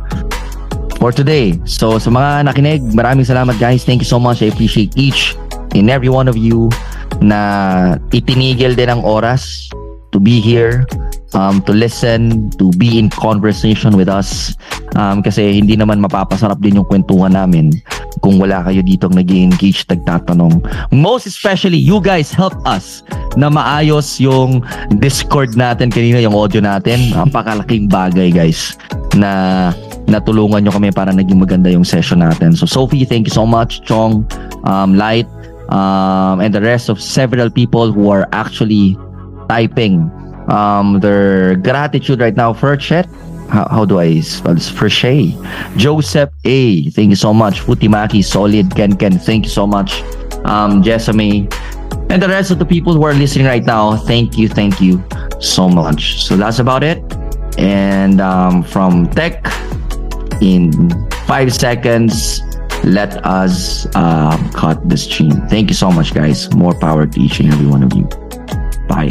for today. So sa mga nakinig, maraming salamat guys. Thank you so much. I appreciate each and every one of you na itinigil din ang oras to be here um, to listen, to be in conversation with us. Um, kasi hindi naman mapapasarap din yung kwentuhan namin kung wala kayo dito nag engage nagtatanong. Most especially, you guys help us na maayos yung Discord natin kanina, yung audio natin. Napakalaking bagay, guys, na natulungan nyo kami para naging maganda yung session natin. So, Sophie, thank you so much. Chong, um, Light, um, and the rest of several people who are actually typing um, their gratitude right now for Chet. How, how do I spell this? Shay. Joseph A. Thank you so much. Futimaki, Solid, Ken Ken. Thank you so much. Um, Jessamy. And the rest of the people who are listening right now, thank you, thank you so much. So that's about it. And um, from Tech, in five seconds, let us uh, cut the stream. Thank you so much, guys. More power to each and every one of you. Bye.